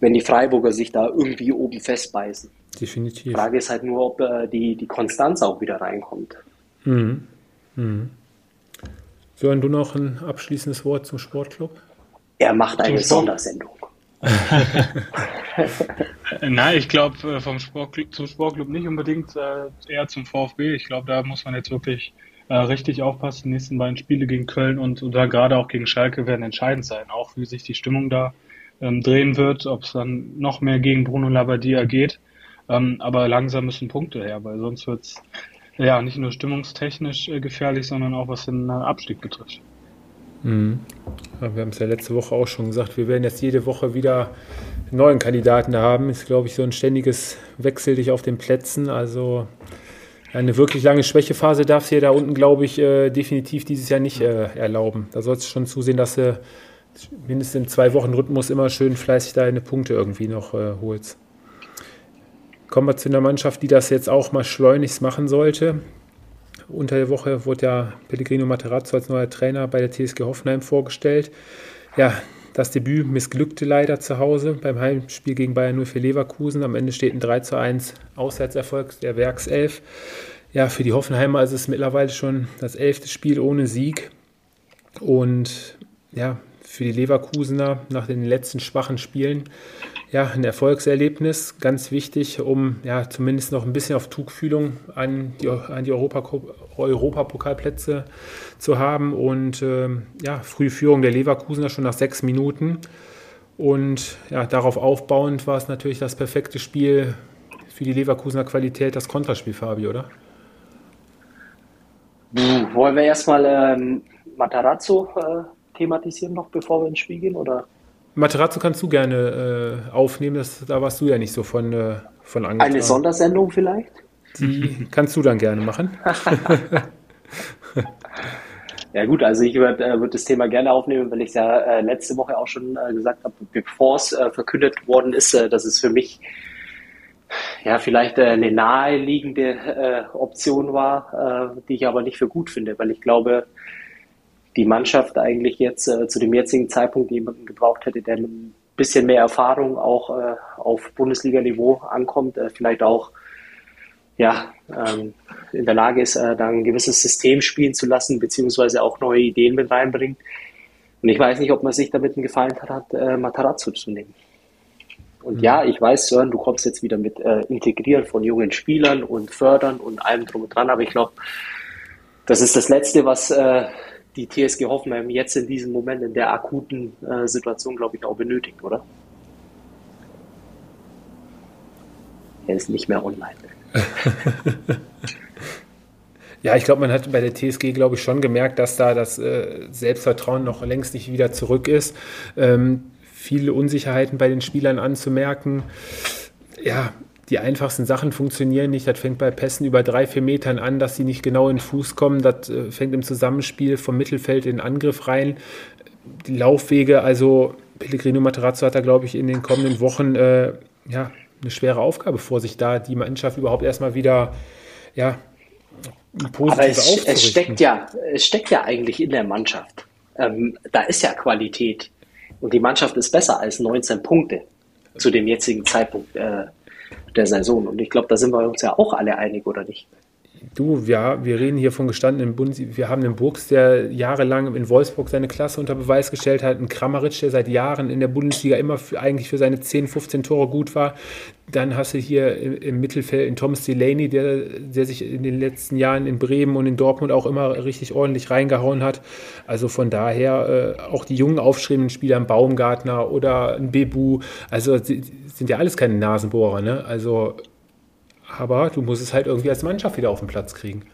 wenn die Freiburger sich da irgendwie oben festbeißen. Definitiv. Die Frage ist halt nur, ob äh, die, die Konstanz auch wieder reinkommt. Mhm. Mhm. Sören, du noch ein abschließendes Wort zum Sportclub? Er macht eine Sondersendung. <laughs> Nein, ich glaube äh, vom Sportclub zum Sportclub nicht unbedingt, äh, eher zum VfB. Ich glaube, da muss man jetzt wirklich äh, richtig aufpassen. Die nächsten beiden Spiele gegen Köln und oder gerade auch gegen Schalke werden entscheidend sein, auch wie sich die Stimmung da ähm, drehen wird, ob es dann noch mehr gegen Bruno Labbadia geht. Ähm, aber langsam müssen Punkte her, weil sonst wird es ja nicht nur stimmungstechnisch äh, gefährlich, sondern auch was den äh, Abstieg betrifft. Mhm. Wir haben es ja letzte Woche auch schon gesagt, wir werden jetzt jede Woche wieder neuen Kandidaten haben. Ist, glaube ich, so ein ständiges Wechsel dich auf den Plätzen. Also eine wirklich lange Schwächephase darf es hier da unten, glaube ich, äh, definitiv dieses Jahr nicht äh, erlauben. Da sollst du schon zusehen, dass du mindestens im Zwei-Wochen-Rhythmus immer schön fleißig deine Punkte irgendwie noch äh, holst. Kommen wir zu einer Mannschaft, die das jetzt auch mal schleunigst machen sollte. Unter der Woche wurde ja Pellegrino Materazzo als neuer Trainer bei der TSG Hoffenheim vorgestellt. Ja, das Debüt missglückte leider zu Hause beim Heimspiel gegen Bayern 0 für Leverkusen. Am Ende steht ein 3 zu 1 Auswärtserfolg der Werkself. Ja, für die Hoffenheimer ist es mittlerweile schon das elfte Spiel ohne Sieg. Und ja, für die Leverkusener nach den letzten schwachen Spielen ja, ein Erfolgserlebnis, ganz wichtig, um ja zumindest noch ein bisschen auf Tugfühlung an die, an die Europa, Europapokalplätze zu haben. Und äh, ja, frühe Führung der Leverkusener schon nach sechs Minuten. Und ja, darauf aufbauend war es natürlich das perfekte Spiel für die Leverkusener Qualität, das Konterspiel, Fabi, oder? Wollen wir erstmal ähm, Matarazzo äh, thematisieren noch, bevor wir ins Spiel gehen? Oder? Materazzo kannst du gerne äh, aufnehmen, das, da warst du ja nicht so von, äh, von angetan. Eine Sondersendung vielleicht? Die kannst du dann gerne machen. <laughs> <laughs> ja gut, also ich würde äh, würd das Thema gerne aufnehmen, weil ich es ja äh, letzte Woche auch schon äh, gesagt habe, bevor es äh, verkündet worden ist, äh, dass es für mich ja vielleicht äh, eine naheliegende Option war, die ich aber nicht für gut finde, weil ich glaube, die Mannschaft eigentlich jetzt äh, zu dem jetzigen Zeitpunkt jemanden gebraucht hätte, der mit ein bisschen mehr Erfahrung auch äh, auf Bundesliga-Niveau ankommt, äh, vielleicht auch ja, ähm, in der Lage ist, äh, dann ein gewisses System spielen zu lassen, beziehungsweise auch neue Ideen mit reinbringt. Und ich weiß nicht, ob man sich damit einen Gefallen hat, äh, Matarazzo zu nehmen. Und mhm. ja, ich weiß, Sören, du kommst jetzt wieder mit äh, Integrieren von jungen Spielern und Fördern und allem drum und dran, aber ich glaube, das ist das Letzte, was äh, die TSG Hoffenheim jetzt in diesem Moment in der akuten äh, Situation, glaube ich, auch benötigt, oder? Er ist nicht mehr online. <laughs> ja, ich glaube, man hat bei der TSG, glaube ich, schon gemerkt, dass da das äh, Selbstvertrauen noch längst nicht wieder zurück ist. Ähm, viele Unsicherheiten bei den Spielern anzumerken. Ja, die einfachsten Sachen funktionieren nicht. Das fängt bei Pässen über drei, vier Metern an, dass sie nicht genau in den Fuß kommen. Das äh, fängt im Zusammenspiel vom Mittelfeld in den Angriff rein. Die Laufwege, also Pellegrino Materazzo hat da, glaube ich, in den kommenden Wochen äh, ja, eine schwere Aufgabe vor sich, da die Mannschaft überhaupt erstmal wieder ja, positiv Aber es, es, steckt ja, es steckt ja eigentlich in der Mannschaft. Ähm, da ist ja Qualität. Und die Mannschaft ist besser als 19 Punkte zu dem jetzigen Zeitpunkt. Äh, der Saison. Und ich glaube, da sind wir uns ja auch alle einig, oder nicht? Du, ja, wir reden hier von gestandenen Bundesliga. Wir haben einen Burgs, der jahrelang in Wolfsburg seine Klasse unter Beweis gestellt hat, einen Kramaric, der seit Jahren in der Bundesliga immer für, eigentlich für seine 10, 15 Tore gut war. Dann hast du hier im, im Mittelfeld einen Thomas Delaney, der, der sich in den letzten Jahren in Bremen und in Dortmund auch immer richtig ordentlich reingehauen hat. Also von daher äh, auch die jungen aufstrebenden Spieler, ein Baumgartner oder ein Bebu, also sind ja alles keine Nasenbohrer, ne? Also aber du musst es halt irgendwie als Mannschaft wieder auf den Platz kriegen.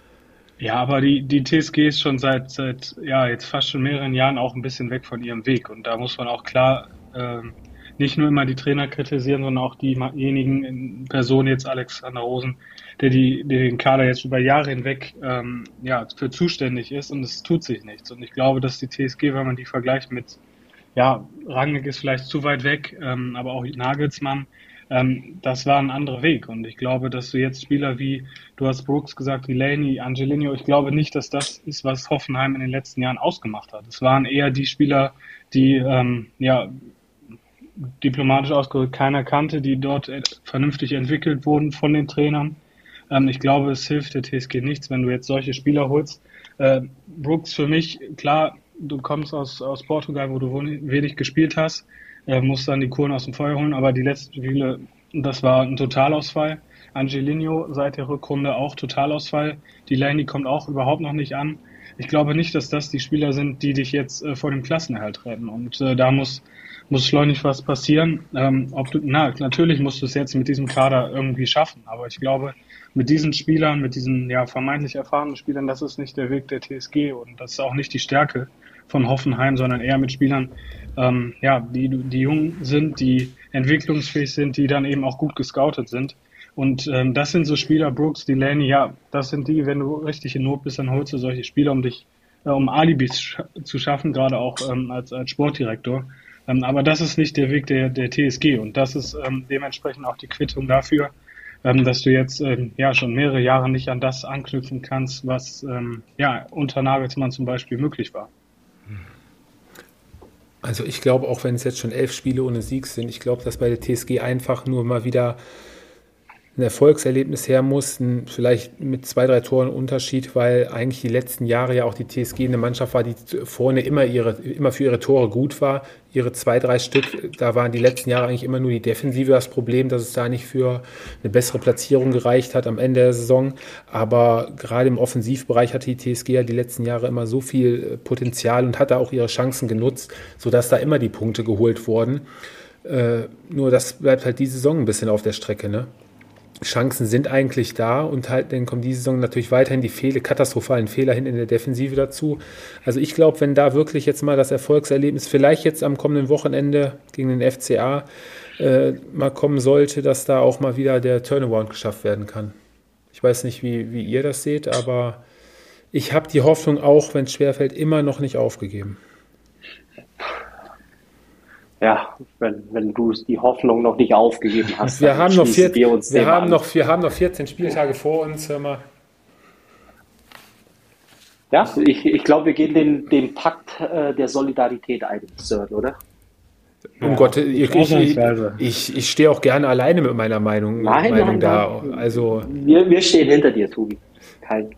Ja, aber die, die TSG ist schon seit, seit ja, jetzt fast schon mehreren Jahren auch ein bisschen weg von ihrem Weg. Und da muss man auch klar ähm, nicht nur immer die Trainer kritisieren, sondern auch diejenigen in Person jetzt Alexander Rosen, der, die, der den Kader jetzt über Jahre hinweg ähm, ja, für zuständig ist und es tut sich nichts. Und ich glaube, dass die TSG, wenn man die vergleicht mit, ja, Rangnick ist vielleicht zu weit weg, ähm, aber auch Nagelsmann, ähm, das war ein anderer Weg. Und ich glaube, dass du jetzt Spieler wie, du hast Brooks gesagt, wie Laney, Angelino, ich glaube nicht, dass das ist, was Hoffenheim in den letzten Jahren ausgemacht hat. Es waren eher die Spieler, die ähm, ja diplomatisch ausgedrückt keiner kannte, die dort vernünftig entwickelt wurden von den Trainern. Ähm, ich glaube, es hilft der TSG nichts, wenn du jetzt solche Spieler holst. Äh, Brooks für mich, klar, du kommst aus, aus Portugal, wo du wenig gespielt hast, äh, musst dann die Kuren aus dem Feuer holen, aber die letzten Spiele, das war ein Totalausfall. Angelino seit der Rückrunde auch Totalausfall. Die Lane, kommt auch überhaupt noch nicht an. Ich glaube nicht, dass das die Spieler sind, die dich jetzt äh, vor dem Klassenerhalt retten. Und äh, da muss, muss schleunig was passieren. Ähm, ob du, na, natürlich musst du es jetzt mit diesem Kader irgendwie schaffen. Aber ich glaube, mit diesen Spielern, mit diesen ja, vermeintlich erfahrenen Spielern, das ist nicht der Weg der TSG und das ist auch nicht die Stärke von Hoffenheim, sondern eher mit Spielern, ähm, ja, die, die jung sind, die entwicklungsfähig sind, die dann eben auch gut gescoutet sind. Und ähm, das sind so Spieler, Brooks, Delaney, ja, das sind die, wenn du richtig in Not bist, dann holst du solche Spieler, um dich, äh, um Alibis sch zu schaffen, gerade auch ähm, als, als Sportdirektor. Ähm, aber das ist nicht der Weg der, der TSG und das ist ähm, dementsprechend auch die Quittung dafür, ähm, dass du jetzt ähm, ja schon mehrere Jahre nicht an das anknüpfen kannst, was ähm, ja unter Nagelsmann zum Beispiel möglich war. Also ich glaube, auch wenn es jetzt schon elf Spiele ohne Sieg sind, ich glaube, dass bei der TSG einfach nur mal wieder ein Erfolgserlebnis her mussten, vielleicht mit zwei, drei Toren Unterschied, weil eigentlich die letzten Jahre ja auch die TSG eine Mannschaft war, die vorne immer, ihre, immer für ihre Tore gut war. Ihre zwei, drei Stück, da waren die letzten Jahre eigentlich immer nur die Defensive das Problem, dass es da nicht für eine bessere Platzierung gereicht hat am Ende der Saison. Aber gerade im Offensivbereich hatte die TSG ja die letzten Jahre immer so viel Potenzial und hatte auch ihre Chancen genutzt, sodass da immer die Punkte geholt wurden. Äh, nur das bleibt halt die Saison ein bisschen auf der Strecke, ne? Chancen sind eigentlich da und halt dann kommen diese Saison natürlich weiterhin die Fehler, katastrophalen Fehler hin in der Defensive dazu. Also ich glaube, wenn da wirklich jetzt mal das Erfolgserlebnis vielleicht jetzt am kommenden Wochenende gegen den FCA äh, mal kommen sollte, dass da auch mal wieder der Turnaround geschafft werden kann. Ich weiß nicht, wie, wie ihr das seht, aber ich habe die Hoffnung auch, wenn es schwerfällt, immer noch nicht aufgegeben ja, wenn, wenn du die Hoffnung noch nicht aufgegeben hast. Wir, haben noch, vier, wir, wir haben noch, wir haben noch 14 Spieltage vor uns, hör mal. Ja, ich, ich glaube, wir gehen den, den Pakt äh, der Solidarität ein, Sir, oder? Um ja, Gott, ich, ich, ich, ich, stehe auch gerne alleine mit meiner Meinung, nein, Meinung nein, da. Nein. Also, wir, wir stehen hinter dir, Tobi. Kein,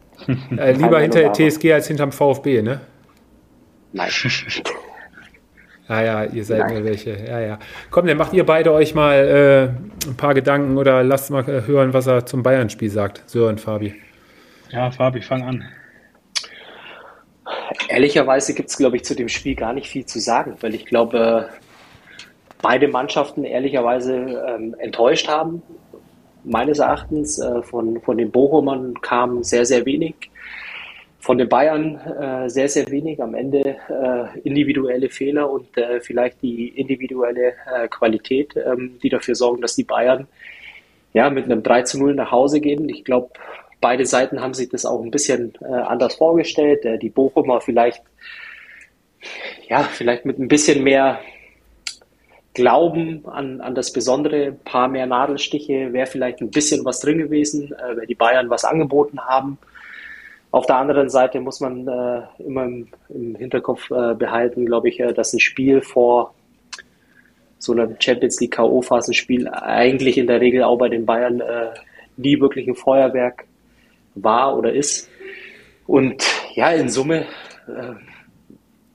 äh, lieber hinter TSG als hinterm VfB, ne? Nein. <laughs> Ja, ja, ihr seid mir welche. Ja, ja. Komm, dann macht ihr beide euch mal äh, ein paar Gedanken oder lasst mal äh, hören, was er zum Bayern-Spiel sagt. Sören, Fabi. Ja, Fabi, fang an. Ehrlicherweise gibt es, glaube ich, zu dem Spiel gar nicht viel zu sagen, weil ich glaube, beide Mannschaften ehrlicherweise ähm, enttäuscht haben. Meines Erachtens äh, von, von den Bochumern kam sehr, sehr wenig von den Bayern äh, sehr, sehr wenig. Am Ende äh, individuelle Fehler und äh, vielleicht die individuelle äh, Qualität, ähm, die dafür sorgen, dass die Bayern ja, mit einem 3 zu 0 nach Hause gehen. Ich glaube, beide Seiten haben sich das auch ein bisschen äh, anders vorgestellt. Äh, die Bochumer vielleicht, ja, vielleicht mit ein bisschen mehr Glauben an, an das Besondere, ein paar mehr Nadelstiche, wäre vielleicht ein bisschen was drin gewesen, äh, weil die Bayern was angeboten haben. Auf der anderen Seite muss man äh, immer im, im Hinterkopf äh, behalten, glaube ich, äh, dass ein Spiel vor so einem Champions League K.O.-Phasenspiel eigentlich in der Regel auch bei den Bayern äh, nie wirklich ein Feuerwerk war oder ist. Und ja, in Summe äh,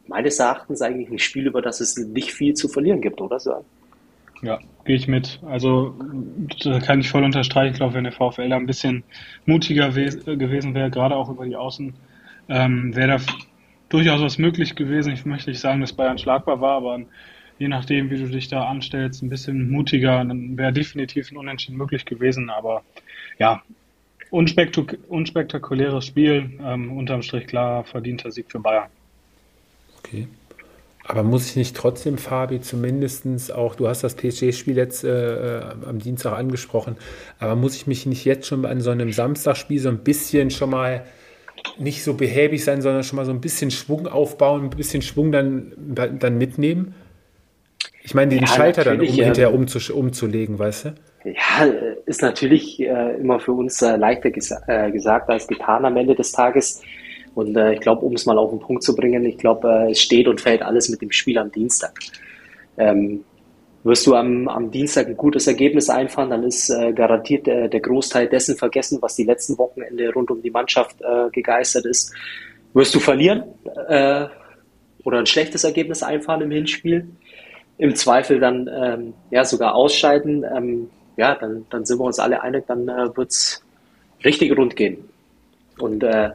meines Erachtens eigentlich ein Spiel, über das es nicht viel zu verlieren gibt, oder so? Ja, gehe ich mit. Also da kann ich voll unterstreichen. Ich glaube, wenn der VfL da ein bisschen mutiger gewesen wäre, gerade auch über die Außen, ähm, wäre da durchaus was möglich gewesen. Ich möchte nicht sagen, dass Bayern schlagbar war, aber je nachdem, wie du dich da anstellst, ein bisschen mutiger, dann wäre definitiv ein Unentschieden möglich gewesen. Aber ja, unspektak unspektakuläres Spiel, ähm, unterm Strich klar verdienter Sieg für Bayern. Okay. Aber muss ich nicht trotzdem, Fabi, zumindestens auch, du hast das PSG-Spiel jetzt äh, äh, am Dienstag angesprochen, aber muss ich mich nicht jetzt schon an so einem Samstagspiel so ein bisschen schon mal nicht so behäbig sein, sondern schon mal so ein bisschen Schwung aufbauen, ein bisschen Schwung dann, dann mitnehmen? Ich meine, den ja, Schalter dann um, ja. hinterher umzu, umzulegen, weißt du? Ja, ist natürlich äh, immer für uns äh, leichter gesa äh, gesagt als getan am Ende des Tages. Und äh, ich glaube, um es mal auf den Punkt zu bringen, ich glaube, äh, es steht und fällt alles mit dem Spiel am Dienstag. Ähm, wirst du am, am Dienstag ein gutes Ergebnis einfahren, dann ist äh, garantiert der, der Großteil dessen vergessen, was die letzten Wochenende rund um die Mannschaft äh, gegeistert ist. Wirst du verlieren äh, oder ein schlechtes Ergebnis einfahren im Hinspiel, im Zweifel dann ähm, ja sogar ausscheiden, ähm, ja, dann, dann sind wir uns alle einig, dann äh, wird's richtig rund gehen. Und äh,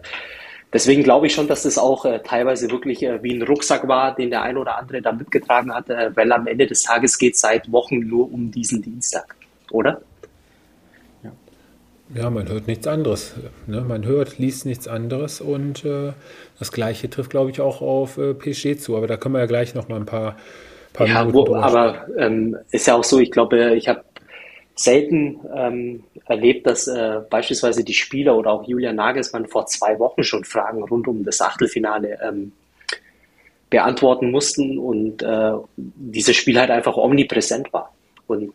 deswegen glaube ich schon, dass das auch äh, teilweise wirklich äh, wie ein Rucksack war, den der ein oder andere da mitgetragen hat, äh, weil am Ende des Tages geht es seit Wochen nur um diesen Dienstag, oder? Ja, man hört nichts anderes. Ne? Man hört, liest nichts anderes und äh, das Gleiche trifft, glaube ich, auch auf äh, PSG zu. Aber da können wir ja gleich noch mal ein paar, ja, wo, Aber ähm, ist ja auch so, ich glaube, ich habe selten ähm, erlebt, dass äh, beispielsweise die Spieler oder auch Julian Nagelsmann vor zwei Wochen schon Fragen rund um das Achtelfinale ähm, beantworten mussten und äh, dieses Spiel halt einfach omnipräsent war. Und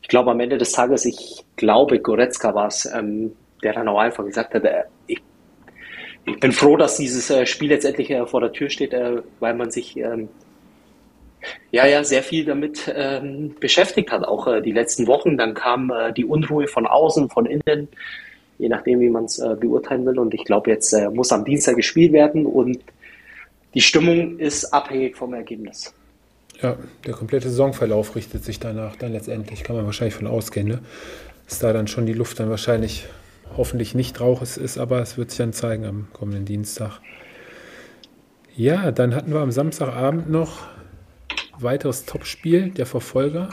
ich glaube am Ende des Tages, ich glaube, Goretzka war es, ähm, der dann auch einfach gesagt hat, äh, ich, ich, bin froh, dass dieses äh, Spiel jetzt endlich äh, vor der Tür steht, äh, weil man sich ähm, ja, ja, sehr viel damit ähm, beschäftigt hat, auch äh, die letzten Wochen. Dann kam äh, die Unruhe von außen, von innen, je nachdem, wie man es äh, beurteilen will. Und ich glaube, jetzt äh, muss am Dienstag gespielt werden und die Stimmung ist abhängig vom Ergebnis. Ja, der komplette Saisonverlauf richtet sich danach dann letztendlich, kann man wahrscheinlich von ausgehen, ne? dass da dann schon die Luft dann wahrscheinlich hoffentlich nicht rauchig ist, aber es wird sich dann zeigen am kommenden Dienstag. Ja, dann hatten wir am Samstagabend noch weiteres Topspiel der Verfolger.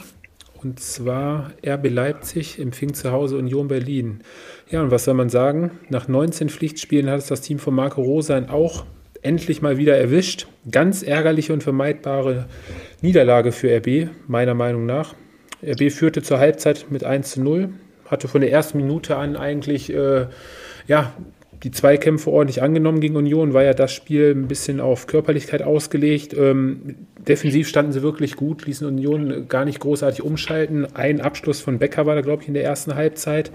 Und zwar RB Leipzig empfing zu Hause Union Berlin. Ja, und was soll man sagen? Nach 19 Pflichtspielen hat es das Team von Marco Rosan auch endlich mal wieder erwischt. Ganz ärgerliche und vermeidbare Niederlage für RB, meiner Meinung nach. RB führte zur Halbzeit mit 1 zu 0, hatte von der ersten Minute an eigentlich äh, ja, die Zweikämpfe ordentlich angenommen gegen Union, war ja das Spiel ein bisschen auf Körperlichkeit ausgelegt. Ähm, defensiv standen sie wirklich gut, ließen Union gar nicht großartig umschalten. Ein Abschluss von Becker war da, glaube ich, in der ersten Halbzeit.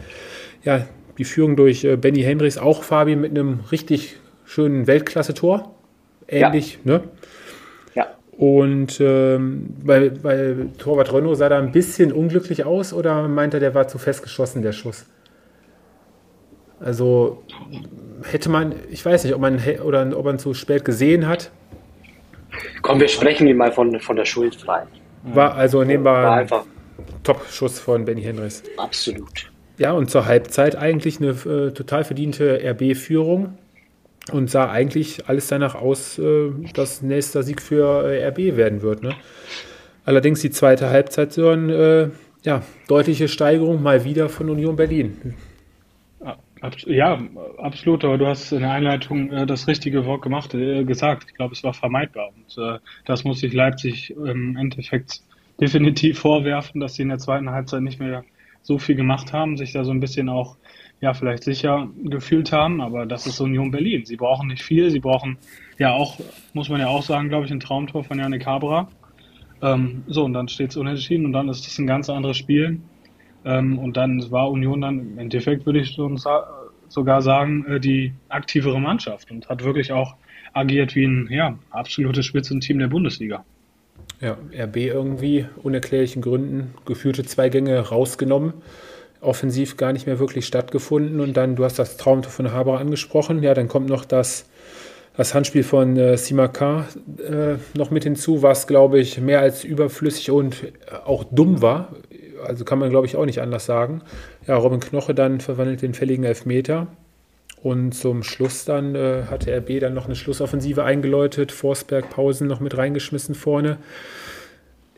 Ja, die Führung durch äh, Benny Hendricks, auch Fabi mit einem richtig schönen Weltklasse-Tor. Ähnlich, ja. ne? Ja. Und ähm, weil, weil Torwart Renault sah da ein bisschen unglücklich aus oder meint er, der war zu fest geschossen, der Schuss? Also hätte man, ich weiß nicht, ob man oder ob man zu spät gesehen hat. Komm, wir sprechen ihn mal von, von der Schuld frei. War also einfach Top-Schuss von Benny Henrys. Absolut. Ja, und zur Halbzeit eigentlich eine äh, total verdiente RB-Führung und sah eigentlich alles danach aus, äh, dass nächster Sieg für äh, RB werden wird. Ne? Allerdings die zweite Halbzeit, so ein, äh, ja, deutliche Steigerung mal wieder von Union Berlin. Ja, absolut, aber du hast in der Einleitung äh, das richtige Wort gemacht, äh, gesagt. Ich glaube, es war vermeidbar. Und äh, das muss sich Leipzig im Endeffekt definitiv vorwerfen, dass sie in der zweiten Halbzeit nicht mehr so viel gemacht haben, sich da so ein bisschen auch, ja, vielleicht sicher gefühlt haben, aber das ist Union Berlin. Sie brauchen nicht viel, sie brauchen ja auch, muss man ja auch sagen, glaube ich, ein Traumtor von Janik Cabra. Ähm, so, und dann steht es unentschieden und dann ist es ein ganz anderes Spiel. Ähm, und dann war Union dann im Endeffekt, würde ich so, sogar sagen, äh, die aktivere Mannschaft und hat wirklich auch agiert wie ein ja, absolutes Spitzenteam der Bundesliga. Ja, RB irgendwie unerklärlichen Gründen geführte zwei Gänge rausgenommen, offensiv gar nicht mehr wirklich stattgefunden. Und dann, du hast das Traumtor von Haber angesprochen, ja, dann kommt noch das, das Handspiel von äh, Simaka äh, noch mit hinzu, was, glaube ich, mehr als überflüssig und auch dumm war also kann man glaube ich auch nicht anders sagen. Ja, Robin Knoche dann verwandelt den fälligen Elfmeter. Und zum Schluss dann äh, hatte RB dann noch eine Schlussoffensive eingeläutet, Forsberg Pausen noch mit reingeschmissen vorne.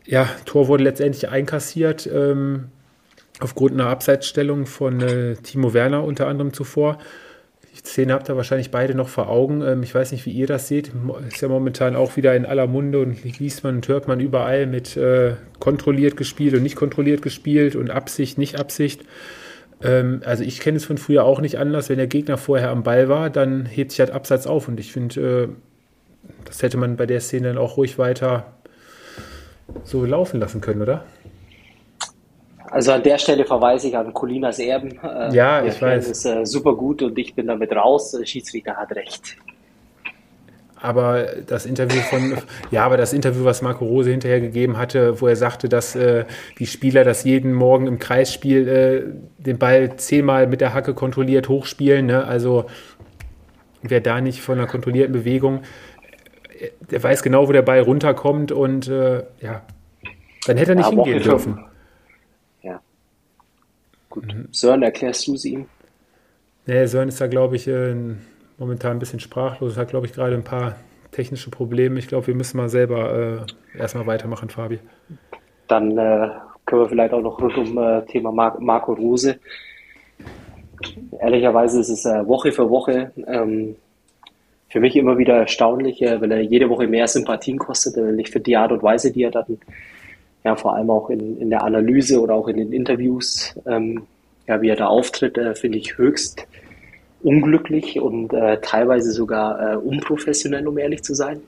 Ja, Tor wurde letztendlich einkassiert, ähm, aufgrund einer Abseitsstellung von äh, Timo Werner unter anderem zuvor. Szene habt ihr wahrscheinlich beide noch vor Augen. Ähm, ich weiß nicht, wie ihr das seht. Ist ja momentan auch wieder in aller Munde und liest man und hört man überall mit äh, kontrolliert gespielt und nicht kontrolliert gespielt und Absicht, nicht Absicht. Ähm, also ich kenne es von früher auch nicht anders. Wenn der Gegner vorher am Ball war, dann hebt sich halt Abseits auf und ich finde, äh, das hätte man bei der Szene dann auch ruhig weiter so laufen lassen können, oder? Also an der Stelle verweise ich an Colinas Erben. Äh, ja, ich weiß. Das ist äh, super gut und ich bin damit raus. Der Schiedsrichter hat recht. Aber das Interview von, ja, aber das Interview, was Marco Rose hinterher gegeben hatte, wo er sagte, dass äh, die Spieler das jeden Morgen im Kreisspiel äh, den Ball zehnmal mit der Hacke kontrolliert hochspielen. Ne? Also wer da nicht von einer kontrollierten Bewegung, der weiß genau, wo der Ball runterkommt und äh, ja, dann hätte er nicht ja, hingehen dürfen. Ja. Gut. Mhm. Sören, erklärst du sie ihm? Nee, Sören ist da, glaube ich, äh, momentan ein bisschen sprachlos, hat, glaube ich, gerade ein paar technische Probleme. Ich glaube, wir müssen mal selber äh, erstmal weitermachen, Fabi. Dann äh, können wir vielleicht auch noch rund um äh, Thema Mar Marco Rose. Ehrlicherweise ist es äh, Woche für Woche ähm, für mich immer wieder erstaunlich, äh, weil er jede Woche mehr Sympathien kostet. Äh, ich finde die Art und Weise, die er dann ja vor allem auch in, in der Analyse oder auch in den Interviews, ähm, ja, wie er da auftritt, äh, finde ich höchst unglücklich und äh, teilweise sogar äh, unprofessionell, um ehrlich zu sein.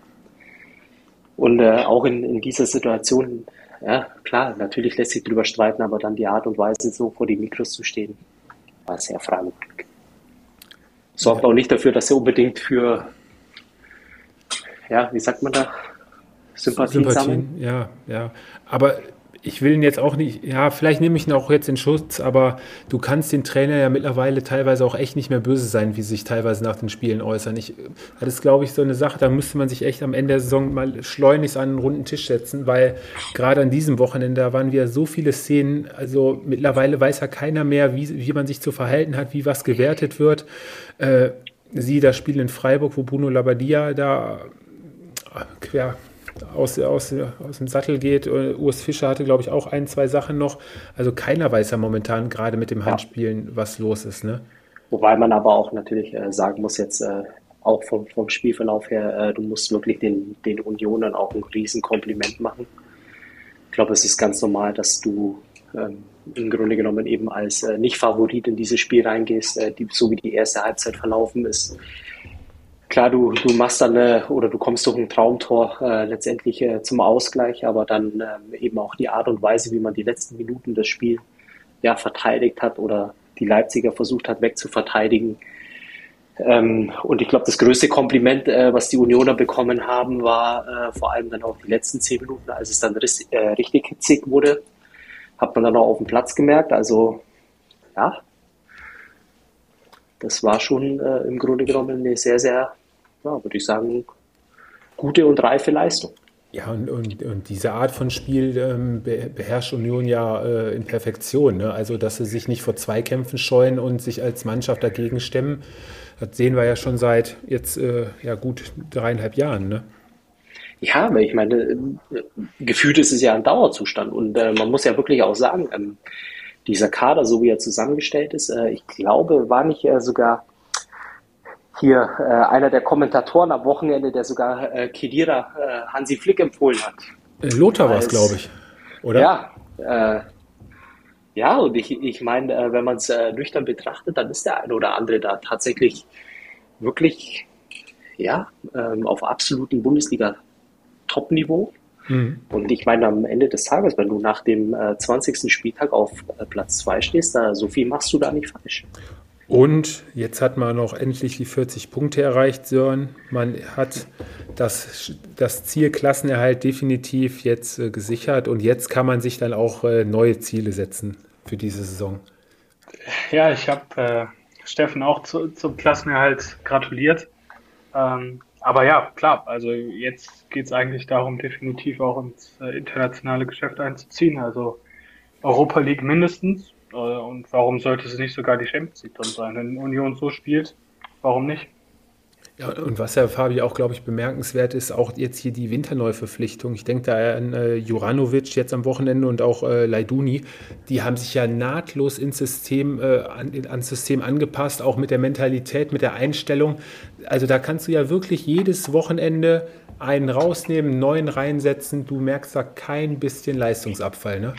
Und äh, auch in, in dieser Situation, ja, klar, natürlich lässt sich drüber streiten, aber dann die Art und Weise, so vor die Mikros zu stehen, war sehr freimütig. Sorgt auch nicht dafür, dass er unbedingt für, ja, wie sagt man da, Sympathien, Sympathien sammeln. Ja, ja. Aber ich will ihn jetzt auch nicht, ja, vielleicht nehme ich ihn auch jetzt in Schutz, aber du kannst den Trainer ja mittlerweile teilweise auch echt nicht mehr böse sein, wie sie sich teilweise nach den Spielen äußern. Ich, das ist, glaube ich, so eine Sache, da müsste man sich echt am Ende der Saison mal schleunigst an einen runden Tisch setzen, weil gerade an diesem Wochenende, da waren wieder so viele Szenen, also mittlerweile weiß ja keiner mehr, wie, wie man sich zu verhalten hat, wie was gewertet wird. Äh, sie das Spiel in Freiburg, wo Bruno Labbadia da quer aus, aus, aus dem Sattel geht. Urs Fischer hatte, glaube ich, auch ein, zwei Sachen noch. Also keiner weiß ja momentan gerade mit dem Handspielen, was los ist. Ne? Wobei man aber auch natürlich äh, sagen muss, jetzt äh, auch vom, vom Spielverlauf her, äh, du musst wirklich den, den Unionern auch ein Riesenkompliment machen. Ich glaube, es ist ganz normal, dass du ähm, im Grunde genommen eben als äh, Nicht-Favorit in dieses Spiel reingehst, äh, die, so wie die erste Halbzeit verlaufen ist klar, du, du machst dann eine, oder du kommst durch ein Traumtor äh, letztendlich äh, zum Ausgleich, aber dann äh, eben auch die Art und Weise, wie man die letzten Minuten des Spiels ja, verteidigt hat oder die Leipziger versucht hat wegzuverteidigen. Ähm, und ich glaube, das größte Kompliment, äh, was die Unioner bekommen haben, war äh, vor allem dann auch die letzten zehn Minuten, als es dann äh, richtig hitzig wurde, hat man dann auch auf dem Platz gemerkt. Also ja, das war schon äh, im Grunde genommen eine sehr, sehr, ja, würde ich sagen, gute und reife Leistung. Ja, und, und, und diese Art von Spiel ähm, beherrscht Union ja äh, in Perfektion. Ne? Also, dass sie sich nicht vor Zweikämpfen scheuen und sich als Mannschaft dagegen stemmen, das sehen wir ja schon seit jetzt äh, ja, gut dreieinhalb Jahren. Ne? Ja, aber ich meine, äh, gefühlt ist es ja ein Dauerzustand und äh, man muss ja wirklich auch sagen, ähm, dieser Kader, so wie er zusammengestellt ist, äh, ich glaube, war nicht äh, sogar hier äh, einer der Kommentatoren am Wochenende, der sogar äh, Kedira äh, Hansi Flick empfohlen hat. Äh, Lothar war es, glaube ich, oder? Ja, äh, ja, und ich, ich meine, äh, wenn man es äh, nüchtern betrachtet, dann ist der eine oder andere da tatsächlich wirklich ja, ähm, auf absolutem Bundesliga-Top-Niveau. Mhm. Und ich meine, am Ende des Tages, wenn du nach dem äh, 20. Spieltag auf äh, Platz 2 stehst, da so viel machst du da nicht falsch. Und jetzt hat man noch endlich die 40 Punkte erreicht, Sören. Man hat das, das Ziel Klassenerhalt definitiv jetzt äh, gesichert und jetzt kann man sich dann auch äh, neue Ziele setzen für diese Saison. Ja, ich habe äh, Steffen auch zu, zum Klassenerhalt gratuliert. Ähm, aber ja, klar, also jetzt geht es eigentlich darum, definitiv auch ins äh, internationale Geschäft einzuziehen. Also Europa League mindestens. Äh, und warum sollte es nicht sogar die Champions League dann sein? Wenn Union so spielt, warum nicht? Ja, und was ja, Fabi, auch, glaube ich, bemerkenswert ist, auch jetzt hier die Winterneuverpflichtung. Ich denke da an äh, Juranovic jetzt am Wochenende und auch äh, Leiduni. Die haben sich ja nahtlos ins System, äh, an, ans System angepasst, auch mit der Mentalität, mit der Einstellung. Also da kannst du ja wirklich jedes Wochenende einen rausnehmen, neuen reinsetzen. Du merkst da kein bisschen Leistungsabfall, ne?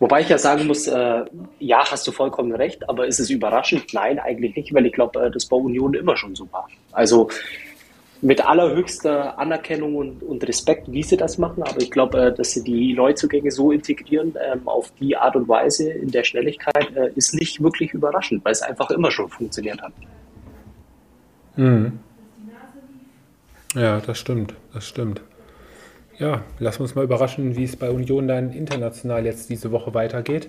Wobei ich ja sagen muss, äh, ja, hast du vollkommen recht, aber ist es überraschend? Nein, eigentlich nicht, weil ich glaube, äh, das bei Union immer schon so war. Also mit allerhöchster Anerkennung und, und Respekt, wie sie das machen, aber ich glaube, äh, dass sie die Neuzugänge so integrieren ähm, auf die Art und Weise in der Schnelligkeit, äh, ist nicht wirklich überraschend, weil es einfach immer schon funktioniert hat. Mhm. Ja, das stimmt, das stimmt. Ja, lassen wir uns mal überraschen, wie es bei Union dann international jetzt diese Woche weitergeht.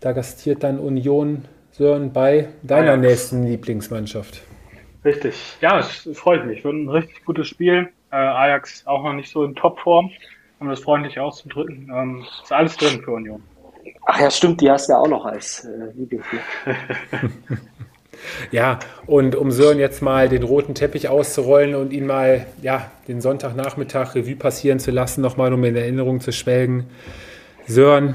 Da gastiert dann Union Sören bei deiner Ajax. nächsten Lieblingsmannschaft. Richtig, ja, es freut mich. Wird ein richtig gutes Spiel. Äh, Ajax auch noch nicht so in Topform, um das freundlich auszudrücken. Ähm, ist alles drin für Union. Ach ja, stimmt, die hast du ja auch noch als äh, Lieblingsspiel. <laughs> Ja, und um Sören jetzt mal den roten Teppich auszurollen und ihn mal ja, den Sonntagnachmittag Revue passieren zu lassen, nochmal um in Erinnerung zu schwelgen. Sören,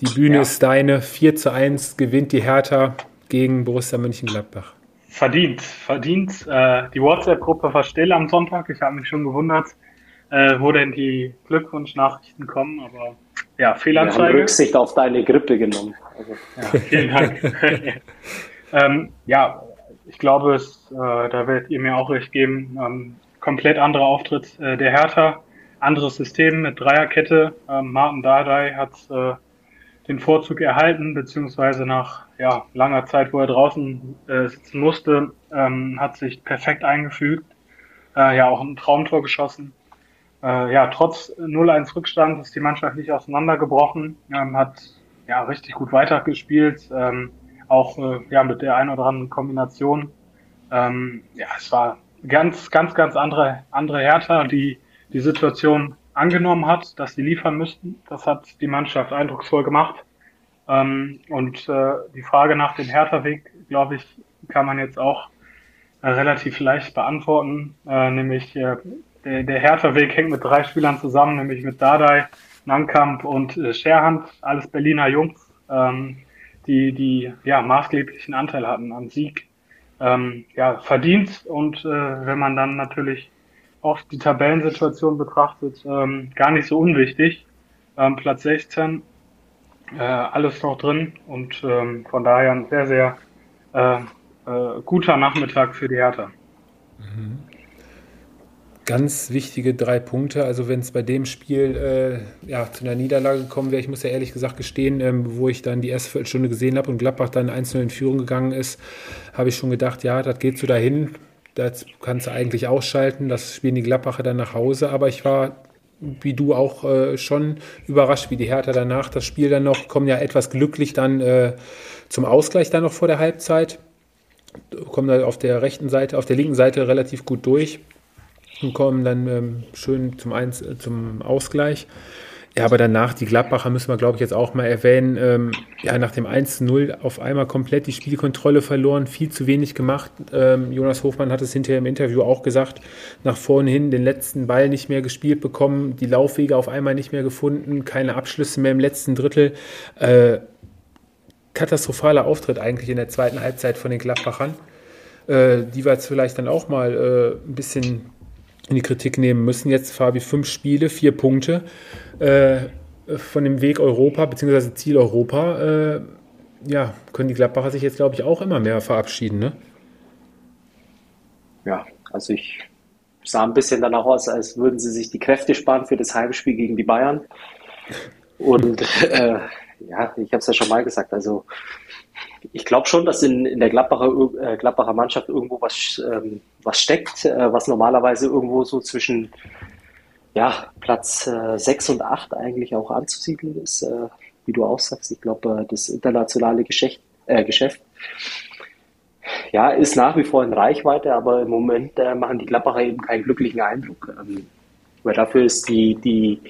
die Bühne ja. ist deine. 4 zu 1 gewinnt die Hertha gegen Borussia Mönchengladbach. Verdient, verdient. Äh, die WhatsApp-Gruppe war still am Sonntag. Ich habe mich schon gewundert, äh, wo denn die Glückwunschnachrichten kommen, aber ja, Fehlanzeige. Wir haben Rücksicht auf deine Grippe genommen. Also, ja, vielen Dank. <laughs> <laughs> Ähm, ja, ich glaube, es, äh, da werdet ihr mir auch recht geben. Ähm, komplett anderer Auftritt äh, der Hertha, anderes System mit Dreierkette. Ähm, Martin Dardai hat äh, den Vorzug erhalten, beziehungsweise nach ja, langer Zeit, wo er draußen äh, sitzen musste, ähm, hat sich perfekt eingefügt. Äh, ja, auch ein Traumtor geschossen. Äh, ja, trotz 0-1 Rückstand ist die Mannschaft nicht auseinandergebrochen, ähm, hat ja richtig gut weitergespielt. Ähm, auch äh, ja, mit der einen oder anderen Kombination. Ähm, ja, es war ganz, ganz, ganz andere, andere Hertha, die die Situation angenommen hat, dass sie liefern müssten. Das hat die Mannschaft eindrucksvoll gemacht. Ähm, und äh, die Frage nach dem Hertha-Weg, glaube ich, kann man jetzt auch äh, relativ leicht beantworten. Äh, nämlich äh, der, der Hertha-Weg hängt mit drei Spielern zusammen, nämlich mit Dardai, Nankamp und äh, Scherhand, alles Berliner Jungs. Ähm, die, die ja, maßgeblichen Anteil hatten am Sieg, ähm, ja, verdient. Und äh, wenn man dann natürlich auch die Tabellensituation betrachtet, ähm, gar nicht so unwichtig. Ähm, Platz 16, äh, alles noch drin und ähm, von daher ein sehr, sehr äh, äh, guter Nachmittag für die Hertha. Mhm ganz wichtige drei Punkte. Also wenn es bei dem Spiel äh, ja, zu einer Niederlage gekommen wäre, ich muss ja ehrlich gesagt gestehen, ähm, wo ich dann die erste Viertelstunde gesehen habe und Gladbach dann einzeln in Führung gegangen ist, habe ich schon gedacht, ja, das geht so dahin. Das kannst du eigentlich ausschalten. Das spielen die Gladbacher dann nach Hause. Aber ich war wie du auch äh, schon überrascht, wie die Hertha danach das Spiel dann noch, kommen ja etwas glücklich dann äh, zum Ausgleich dann noch vor der Halbzeit, kommen da auf der rechten Seite, auf der linken Seite relativ gut durch und kommen dann ähm, schön zum, Eins, äh, zum Ausgleich. Ja, aber danach, die Gladbacher müssen wir, glaube ich, jetzt auch mal erwähnen. Ähm, ja, nach dem 1-0 auf einmal komplett die Spielkontrolle verloren, viel zu wenig gemacht. Ähm, Jonas Hofmann hat es hinterher im Interview auch gesagt. Nach vorne hin den letzten Ball nicht mehr gespielt bekommen, die Laufwege auf einmal nicht mehr gefunden, keine Abschlüsse mehr im letzten Drittel. Äh, katastrophaler Auftritt eigentlich in der zweiten Halbzeit von den Gladbachern. Äh, die wir jetzt vielleicht dann auch mal äh, ein bisschen in die Kritik nehmen müssen. Jetzt Fabi fünf Spiele, vier Punkte äh, von dem Weg Europa bzw. Ziel Europa. Äh, ja, können die Gladbacher sich jetzt, glaube ich, auch immer mehr verabschieden, ne? Ja, also ich sah ein bisschen danach aus, als würden sie sich die Kräfte sparen für das Heimspiel gegen die Bayern. Und äh, ja, ich habe es ja schon mal gesagt, also ich glaube schon, dass in, in der Gladbacher, äh, Gladbacher Mannschaft irgendwo was, ähm, was steckt, äh, was normalerweise irgendwo so zwischen ja, Platz äh, 6 und 8 eigentlich auch anzusiedeln ist, äh, wie du auch sagst. Ich glaube, äh, das internationale Geschäft, äh, Geschäft ja, ist nach wie vor in Reichweite, aber im Moment äh, machen die Gladbacher eben keinen glücklichen Eindruck. Ähm, weil dafür ist die, die,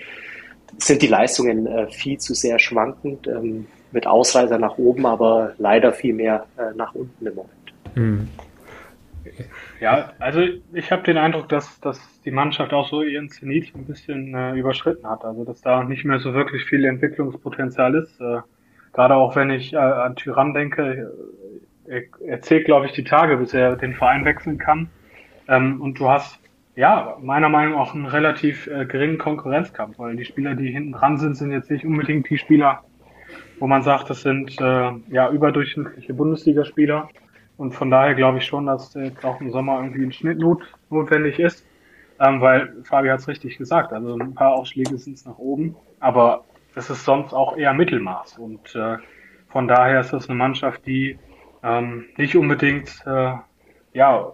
sind die Leistungen viel zu sehr schwankend. Ähm, mit Ausreißer nach oben, aber leider viel mehr nach unten im Moment. Hm. Ja, also ich habe den Eindruck, dass, dass die Mannschaft auch so ihren Zenit ein bisschen äh, überschritten hat. Also dass da nicht mehr so wirklich viel Entwicklungspotenzial ist. Äh, gerade auch wenn ich äh, an Tyrann denke, er, er zählt, glaube ich, die Tage, bis er den Verein wechseln kann. Ähm, und du hast ja, meiner Meinung nach auch einen relativ äh, geringen Konkurrenzkampf, weil die Spieler, die hinten dran sind, sind jetzt nicht unbedingt die Spieler, wo man sagt, das sind äh, ja überdurchschnittliche Bundesligaspieler. Und von daher glaube ich schon, dass jetzt auch im Sommer irgendwie ein Schnitt not notwendig ist. Ähm, weil Fabi hat es richtig gesagt, also ein paar Ausschläge sind es nach oben, aber es ist sonst auch eher Mittelmaß. Und äh, von daher ist das eine Mannschaft, die ähm, nicht unbedingt äh, ja,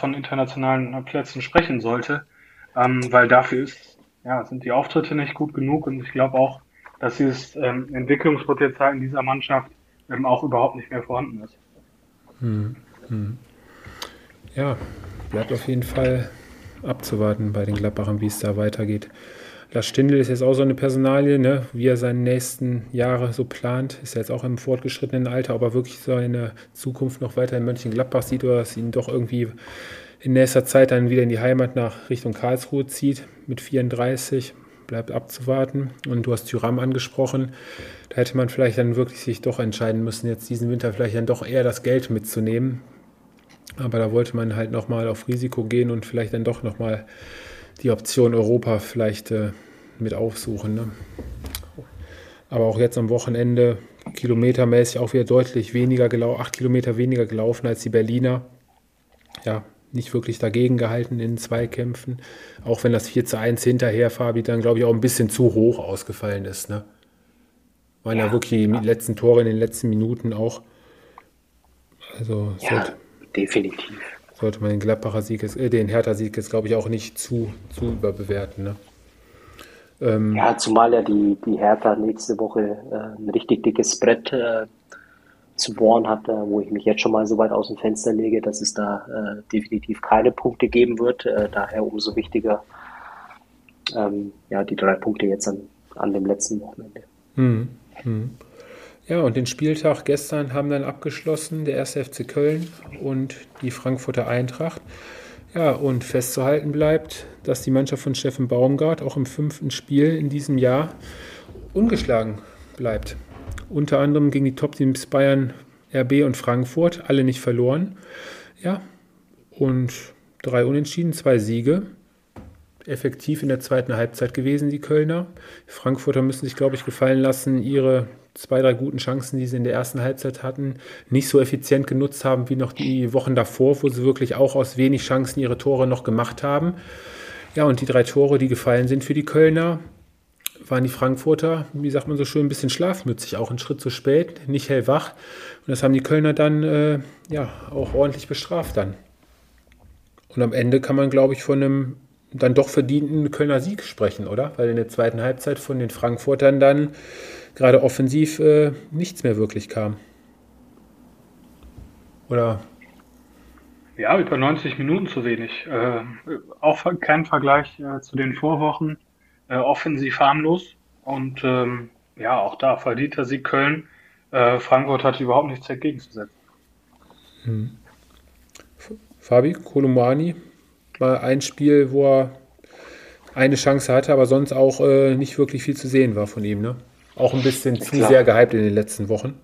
von internationalen Plätzen sprechen sollte, ähm, weil dafür ist, ja, sind die Auftritte nicht gut genug und ich glaube auch, dass dieses ähm, Entwicklungspotenzial in dieser Mannschaft ähm, auch überhaupt nicht mehr vorhanden ist. Hm, hm. Ja, bleibt auf jeden Fall abzuwarten bei den Gladbachern, wie es da weitergeht. Lars Stindl ist jetzt auch so eine Personalie, ne? wie er seine nächsten Jahre so plant. Ist jetzt auch im fortgeschrittenen Alter, ob er wirklich seine Zukunft noch weiter in Mönchengladbach sieht oder es ihn doch irgendwie in nächster Zeit dann wieder in die Heimat nach Richtung Karlsruhe zieht mit 34. Bleibt abzuwarten. Und du hast Tyram angesprochen. Da hätte man vielleicht dann wirklich sich doch entscheiden müssen, jetzt diesen Winter vielleicht dann doch eher das Geld mitzunehmen. Aber da wollte man halt nochmal auf Risiko gehen und vielleicht dann doch nochmal die Option Europa vielleicht äh, mit aufsuchen. Ne? Aber auch jetzt am Wochenende kilometermäßig auch wieder deutlich weniger gelaufen, acht Kilometer weniger gelaufen als die Berliner. Ja, nicht wirklich dagegen gehalten in Zweikämpfen. Auch wenn das 4 zu 1 hinterher, Fabi, dann glaube ich auch ein bisschen zu hoch ausgefallen ist. Ne? Waren ja, ja wirklich die letzten Tore in den letzten Minuten auch. Also ja, sollte, definitiv sollte man den Gladbacher Sieg, äh, den Hertha-Sieg jetzt, glaube ich, auch nicht zu, zu überbewerten. Ne? Ähm, ja, zumal ja die, die Hertha nächste Woche äh, ein richtig dickes Brett äh, zu bohren hat, wo ich mich jetzt schon mal so weit aus dem Fenster lege, dass es da äh, definitiv keine Punkte geben wird. Äh, daher umso wichtiger ähm, ja, die drei Punkte jetzt an, an dem letzten Wochenende. Hm, hm. Ja, und den Spieltag gestern haben dann abgeschlossen der 1. FC Köln und die Frankfurter Eintracht. Ja, und festzuhalten bleibt, dass die Mannschaft von Steffen Baumgart auch im fünften Spiel in diesem Jahr ungeschlagen bleibt. Unter anderem gegen die Top-Teams Bayern, RB und Frankfurt, alle nicht verloren. Ja, und drei Unentschieden, zwei Siege. Effektiv in der zweiten Halbzeit gewesen, die Kölner. Die Frankfurter müssen sich, glaube ich, gefallen lassen, ihre zwei, drei guten Chancen, die sie in der ersten Halbzeit hatten, nicht so effizient genutzt haben wie noch die Wochen davor, wo sie wirklich auch aus wenig Chancen ihre Tore noch gemacht haben. Ja, und die drei Tore, die gefallen sind für die Kölner, waren die Frankfurter, wie sagt man so schön, ein bisschen schlafmützig, auch einen Schritt zu spät, nicht hellwach. Und das haben die Kölner dann äh, ja auch ordentlich bestraft dann. Und am Ende kann man, glaube ich, von einem dann doch verdienten Kölner Sieg sprechen, oder? Weil in der zweiten Halbzeit von den Frankfurtern dann gerade offensiv äh, nichts mehr wirklich kam. Oder? Ja, über 90 Minuten zu wenig. Äh, auch kein Vergleich äh, zu den Vorwochen. Äh, offensiv harmlos. Und ähm, ja, auch da verdienter Sieg Köln. Äh, Frankfurt hat überhaupt nichts entgegenzusetzen. Hm. Fabi, Kolumani, mal ein Spiel, wo er eine Chance hatte, aber sonst auch äh, nicht wirklich viel zu sehen war von ihm, ne? Auch ein bisschen zu Klar. sehr gehypt in den letzten Wochen.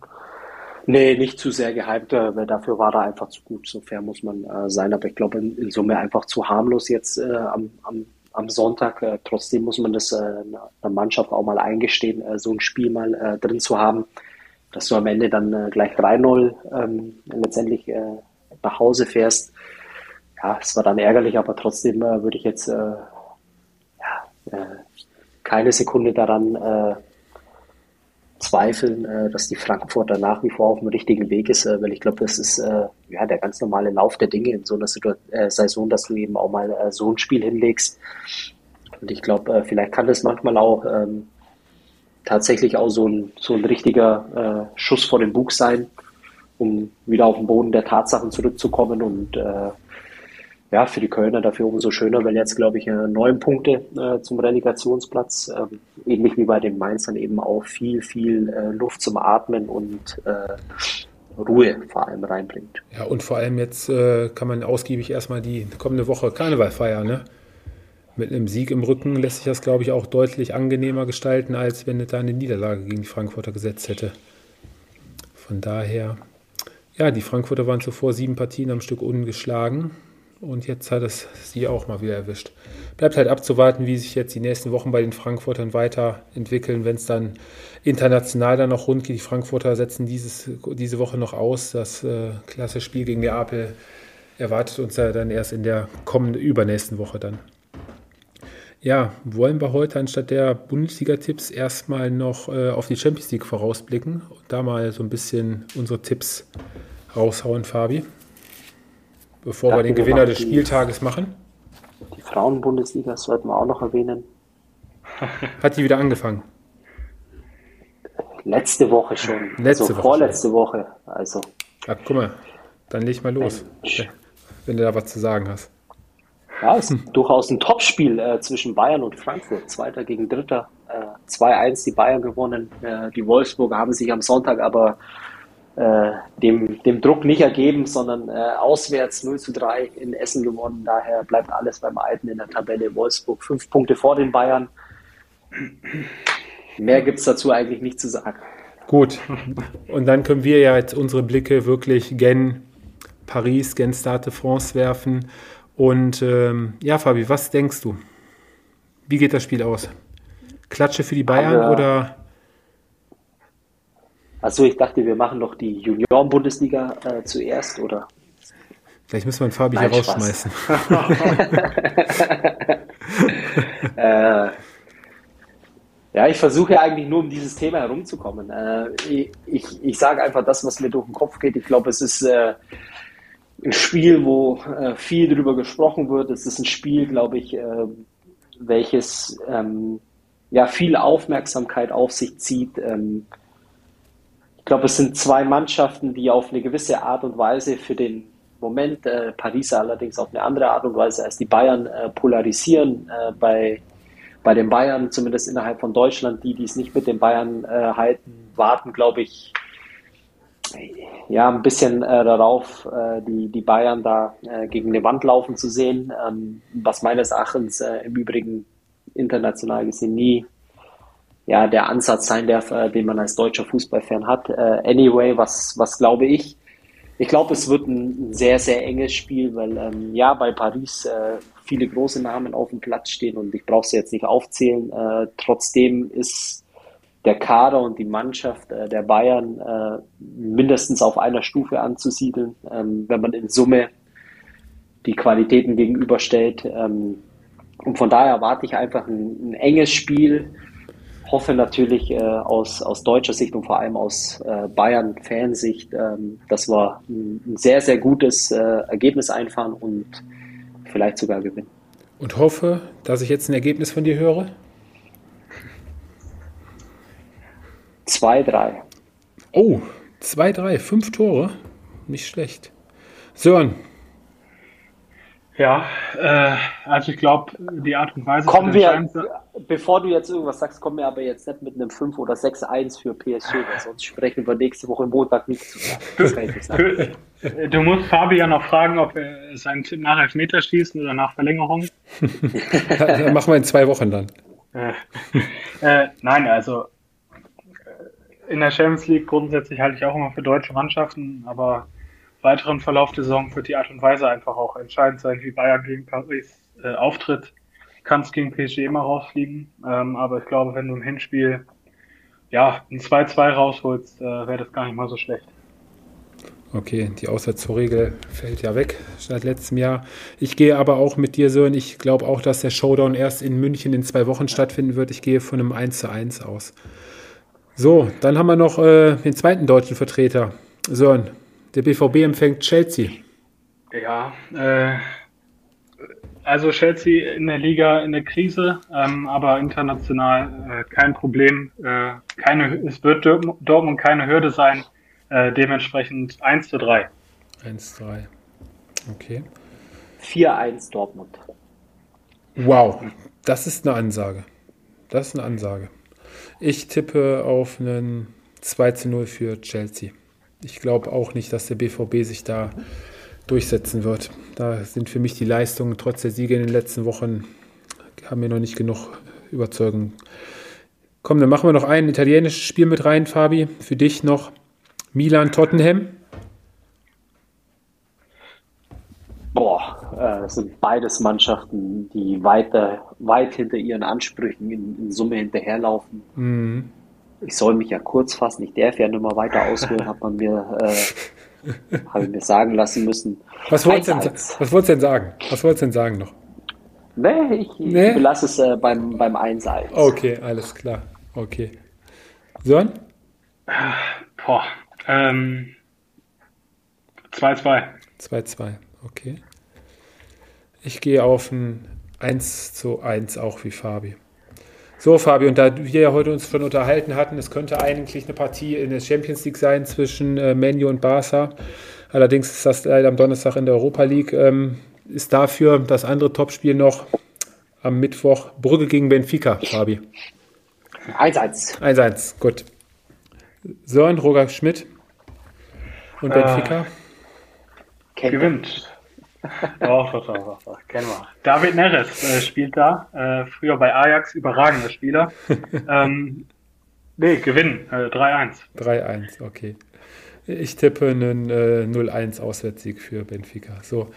Nee, nicht zu sehr gehypt, äh, weil dafür war er einfach zu gut. So fair muss man äh, sein. Aber ich glaube, in, in, Summe einfach zu harmlos jetzt äh, am, am, am Sonntag. Äh, trotzdem muss man das äh, Mannschaft auch mal eingestehen, äh, so ein Spiel mal drin zu haben, dass du am Ende dann gleich 3-0 ähm, letztendlich nach Hause fährst. Ja, es war dann ärgerlich, aber trotzdem würde ich jetzt ja, keine Sekunde daran zweifeln, äh, dass die Frankfurter nach wie vor auf dem richtigen Weg ist, äh, weil ich glaube, das ist äh, ja der ganz normale Lauf der Dinge in so einer Situation, äh, Saison, dass du eben auch mal äh, so ein Spiel hinlegst. Und ich glaube, äh, vielleicht kann das manchmal auch ähm, tatsächlich auch so ein, so ein richtiger äh, Schuss vor den Bug sein, um wieder auf den Boden der Tatsachen zurückzukommen und äh, ja, für die Kölner dafür umso schöner, weil jetzt, glaube ich, äh, neun Punkte äh, zum Relegationsplatz, äh, ähnlich wie bei den Mainzern eben auch viel, viel äh, Luft zum Atmen und äh, Ruhe vor allem reinbringt. Ja, und vor allem jetzt äh, kann man ausgiebig erstmal die kommende Woche Karneval feiern, ne? Mit einem Sieg im Rücken lässt sich das, glaube ich, auch deutlich angenehmer gestalten, als wenn es da eine Niederlage gegen die Frankfurter gesetzt hätte. Von daher, ja, die Frankfurter waren zuvor sieben Partien am Stück ungeschlagen und jetzt hat es sie auch mal wieder erwischt. Bleibt halt abzuwarten, wie sich jetzt die nächsten Wochen bei den Frankfurtern weiterentwickeln, wenn es dann international dann noch rund geht. Die Frankfurter setzen dieses, diese Woche noch aus. Das äh, klasse Spiel gegen Neapel erwartet uns ja dann erst in der kommenden, übernächsten Woche dann. Ja, wollen wir heute anstatt der Bundesliga-Tipps erstmal noch äh, auf die Champions League vorausblicken und da mal so ein bisschen unsere Tipps raushauen, Fabi? Bevor wir den Gewinner des Spieltages machen. Die Frauenbundesliga sollten wir auch noch erwähnen. <laughs> Hat die wieder angefangen? Letzte Woche schon. <laughs> Letzte also Woche vorletzte schon. Woche. Also. Ja, guck mal, dann leg mal los, wenn, wenn du da was zu sagen hast. Ja, es ist durchaus ein Topspiel äh, zwischen Bayern und Frankfurt. Zweiter gegen Dritter. Äh, 2-1 die Bayern gewonnen. Äh, die Wolfsburger haben sich am Sonntag aber äh, dem, dem Druck nicht ergeben, sondern äh, auswärts 0 zu 3 in Essen gewonnen. Daher bleibt alles beim Alten in der Tabelle. Wolfsburg fünf Punkte vor den Bayern. Mehr gibt es dazu eigentlich nicht zu sagen. Gut. Und dann können wir ja jetzt unsere Blicke wirklich gen Paris, gen Stade de France werfen. Und ähm, ja, Fabi, was denkst du? Wie geht das Spiel aus? Klatsche für die Bayern oder? Also ich dachte, wir machen doch die Junioren-Bundesliga äh, zuerst, oder? Vielleicht müssen wir einen Fabi Nein, hier rausschmeißen. <laughs> äh, ja, ich versuche ja eigentlich nur um dieses Thema herumzukommen. Äh, ich ich, ich sage einfach das, was mir durch den Kopf geht. Ich glaube, es ist äh, ein Spiel, wo äh, viel darüber gesprochen wird. Es ist ein Spiel, glaube ich, äh, welches ähm, ja viel Aufmerksamkeit auf sich zieht. Ähm, ich glaube, es sind zwei Mannschaften, die auf eine gewisse Art und Weise für den Moment, äh, Paris allerdings auf eine andere Art und Weise als die Bayern äh, polarisieren. Äh, bei, bei den Bayern, zumindest innerhalb von Deutschland, die, die es nicht mit den Bayern äh, halten, warten, glaube ich, ja, ein bisschen äh, darauf, äh, die, die Bayern da gegen eine Wand laufen zu sehen, ähm, was meines Erachtens im Übrigen international gesehen nie ja, der Ansatz sein darf, äh, den man als deutscher Fußballfan hat. Äh, anyway, was, was glaube ich? Ich glaube, es wird ein, sehr, sehr enges Spiel, weil ähm, ja, bei Paris viele große Namen auf dem Platz stehen und ich brauche sie jetzt nicht aufzählen. trotzdem ist der Kader und die Mannschaft äh, der Bayern äh, mindestens auf einer Stufe anzusiedeln, ähm, wenn man in Summe die Qualitäten gegenüberstellt. Ähm, und von daher erwarte ich einfach ein, ein enges Spiel. Hoffe natürlich äh, aus, aus deutscher Sicht und vor allem aus äh, Bayern-Fansicht, ähm, dass wir ein, sehr, sehr gutes äh, Ergebnis einfahren und vielleicht sogar gewinnen. Und hoffe, dass ich jetzt ein Ergebnis von dir höre? 2-3. Oh, 2-3, fünf Tore. Nicht schlecht. Sören. Ja, äh, also ich glaube, die Art und Weise. Kommen wir, bevor du jetzt irgendwas sagst, kommen wir aber jetzt nicht mit einem 5 oder 6-1 für PSG, weil sonst sprechen wir nächste Woche Montag nicht zu. <laughs> Du, du musst Fabi ja noch fragen, ob er seinen Tipp nach Elfmeter schießen oder nach Verlängerung. <laughs> ja, machen wir in zwei Wochen dann. Äh, äh, nein, also in der Champions League grundsätzlich halte ich auch immer für deutsche Mannschaften, aber weiteren Verlauf der Saison wird die Art und Weise einfach auch entscheidend sein, wie Bayern gegen Paris äh, auftritt. Kann es gegen PSG immer rausfliegen, ähm, aber ich glaube, wenn du im Hinspiel ja ein 2-2 rausholst, äh, wäre das gar nicht mal so schlecht. Okay, die Auswärtsregel fällt ja weg seit letztem Jahr. Ich gehe aber auch mit dir, Sören. Ich glaube auch, dass der Showdown erst in München in zwei Wochen stattfinden wird. Ich gehe von einem 1 zu 1 aus. So, dann haben wir noch äh, den zweiten deutschen Vertreter. Sören, der BVB empfängt Chelsea. Ja, äh, also Chelsea in der Liga in der Krise, ähm, aber international äh, kein Problem. Äh, keine, es wird Dortmund keine Hürde sein. Äh, dementsprechend 1 zu 3. 1 zu 3. Okay. 4-1 Dortmund. Wow, das ist eine Ansage. Das ist eine Ansage. Ich tippe auf einen 2 zu 0 für Chelsea. Ich glaube auch nicht, dass der BVB sich da durchsetzen wird. Da sind für mich die Leistungen trotz der Siege in den letzten Wochen, haben mir noch nicht genug Überzeugung. Komm, dann machen wir noch ein italienisches Spiel mit rein, Fabi. Für dich noch Milan-Tottenham. Boah, äh, das sind beides Mannschaften, die weiter, weit hinter ihren Ansprüchen in, in Summe hinterherlaufen. Mhm. Ich soll mich ja kurz fassen, ich darf ja nur mal weiter ausholen, <laughs> hat man mir, äh, habe ich mir sagen lassen müssen. Was wolltest du denn, sagen? Was wolltest du denn sagen noch? Nee, ich, nee? ich belasse es äh, beim, beim 1-1. Okay, alles klar. Okay. Sören? Boah, ähm, 2-2. 2-2. Okay. Ich gehe auf ein 1 zu 1 auch wie Fabi. So, Fabi, und da wir ja heute uns schon unterhalten hatten, es könnte eigentlich eine Partie in der Champions League sein zwischen äh, Menu und Barca. Allerdings ist das leider am Donnerstag in der Europa League. Ähm, ist dafür das andere Topspiel noch am Mittwoch Brügge gegen Benfica, Fabi. 1-1. 1-1, gut. Sören, Roger Schmidt und äh, Benfica. Gewinnt. Doch, doch, doch, doch, doch, kennen wir. David Neres äh, spielt da, äh, früher bei Ajax, überragender Spieler. <laughs> ähm, nee, gewinnen, äh, 3-1. 3-1, okay. Ich tippe einen äh, 0-1 Auswärtssieg für Benfica. So,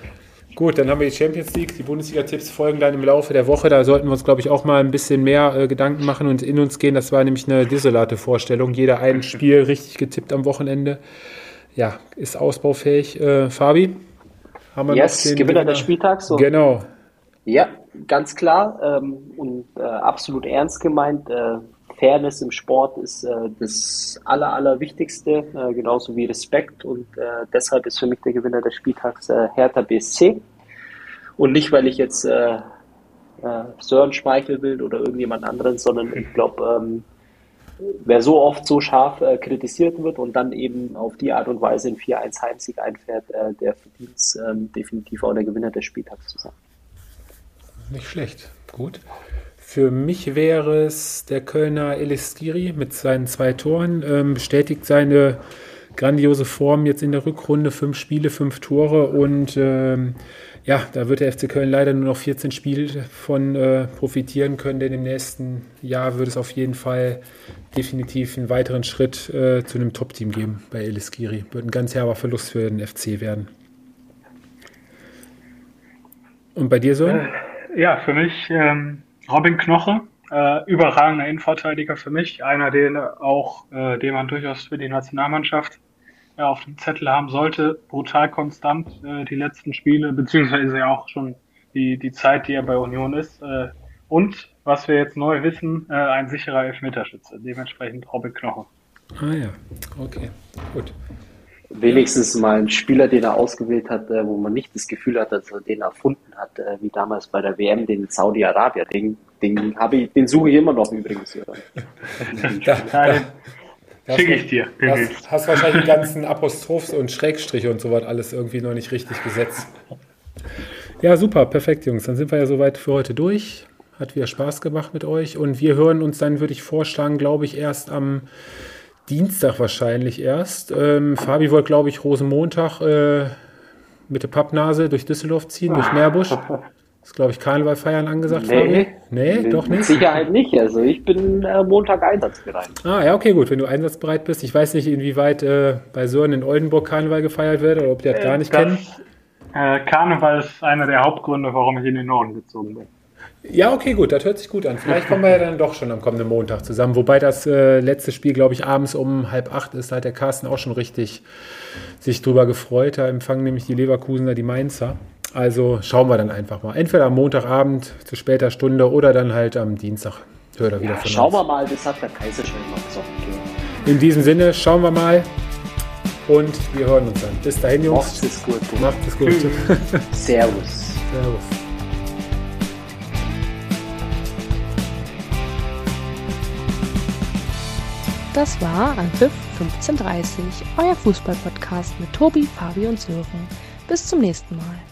Gut, dann haben wir die Champions League. Die Bundesliga-Tipps folgen dann im Laufe der Woche. Da sollten wir uns, glaube ich, auch mal ein bisschen mehr äh, Gedanken machen und in uns gehen. Das war nämlich eine desolate Vorstellung. Jeder ein Spiel richtig getippt am Wochenende. Ja, ist ausbaufähig. Äh, Fabi? Haben wir yes, noch den Gewinner, Gewinner des Spieltags. Genau. Ja, ganz klar ähm, und äh, absolut ernst gemeint. Äh, Fairness im Sport ist äh, das Aller, Allerwichtigste, äh, genauso wie Respekt. Und äh, deshalb ist für mich der Gewinner des Spieltags äh, Hertha BSC. Und nicht, weil ich jetzt Sören schmeicheln will oder irgendjemand anderen, sondern ich glaube, ähm, wer so oft so scharf äh, kritisiert wird und dann eben auf die Art und Weise in 4-1 Heimsieg einfährt, äh, der verdient ähm, definitiv auch der Gewinner des Spieltags zu sein. Nicht schlecht. Gut. Für mich wäre es der Kölner Eliskiri mit seinen zwei Toren, ähm, bestätigt seine grandiose Form jetzt in der Rückrunde, fünf Spiele, fünf Tore und ähm, ja, da wird der FC Köln leider nur noch 14 Spiele von äh, profitieren können, denn im nächsten Jahr wird es auf jeden Fall definitiv einen weiteren Schritt äh, zu einem Top-Team geben bei Eliskiri. Wird ein ganz herber Verlust für den FC werden. Und bei dir so? Äh, ja, für mich ähm, Robin Knoche, äh, überragender Innenverteidiger für mich, einer, den auch, äh, den man durchaus für die Nationalmannschaft äh, auf dem Zettel haben sollte. Brutal konstant äh, die letzten Spiele, beziehungsweise ja auch schon die, die Zeit, die er bei Union ist. Äh, und was wir jetzt neu wissen, äh, ein sicherer Elfmeterschütze. Dementsprechend Robin Knoche. Ah ja, okay, gut wenigstens mal ein Spieler, den er ausgewählt hat, äh, wo man nicht das Gefühl hat, dass er den erfunden hat, äh, wie damals bei der WM, den Saudi-Arabier. Den, den, ich, den suche ich immer noch übrigens. da, <laughs> da, Schicke ich dir. Das hast wahrscheinlich die ganzen <laughs> Apostrophs und Schrägstriche und so was alles irgendwie noch nicht richtig gesetzt. Ja, super, perfekt, Jungs. Dann sind wir ja soweit für heute durch. Hat wieder Spaß gemacht mit euch. Und wir hören uns dann, würde ich vorschlagen, glaube ich, erst am Dienstag wahrscheinlich erst. Ähm, Fabi wollte, glaube ich, Rosenmontag äh, mit der Pappnase durch Düsseldorf ziehen, durch Meerbusch. <laughs> Ist, glaube ich, Karneval feiern angesagt, nee, Fabi? Nee, nee, doch nicht? Sicherheit nicht. Also ich bin äh, Montag einsatzbereit. Ah, ja, okay, gut. Wenn du einsatzbereit bist. Ich weiß nicht, inwieweit äh, bei Sören in Oldenburg Karneval gefeiert wird oder ob die das gar nicht das, kennen. Äh, Karneval ist einer der Hauptgründe, warum ich in den Norden gezogen bin. Ja, okay, gut, das hört sich gut an. Vielleicht kommen wir ja dann doch schon am kommenden Montag zusammen. Wobei das äh, letzte Spiel, glaube ich, abends um halb acht ist. Da hat der Carsten auch schon richtig sich drüber gefreut. Da empfangen nämlich die Leverkusener die Mainzer. Also schauen wir dann einfach mal. Entweder am Montagabend zu später Stunde oder dann halt am Dienstag. Hört er wieder ja, von schauen uns. wir mal, das hat der Kaiser schon immer gesagt. In diesem Sinne, schauen wir mal. Und wir hören uns dann. Bis dahin, Jungs. Macht es gut. Macht es gut. <laughs> Servus. Servus. Das war Anpfiff 1530, euer Fußballpodcast mit Tobi, Fabi und Sören. Bis zum nächsten Mal.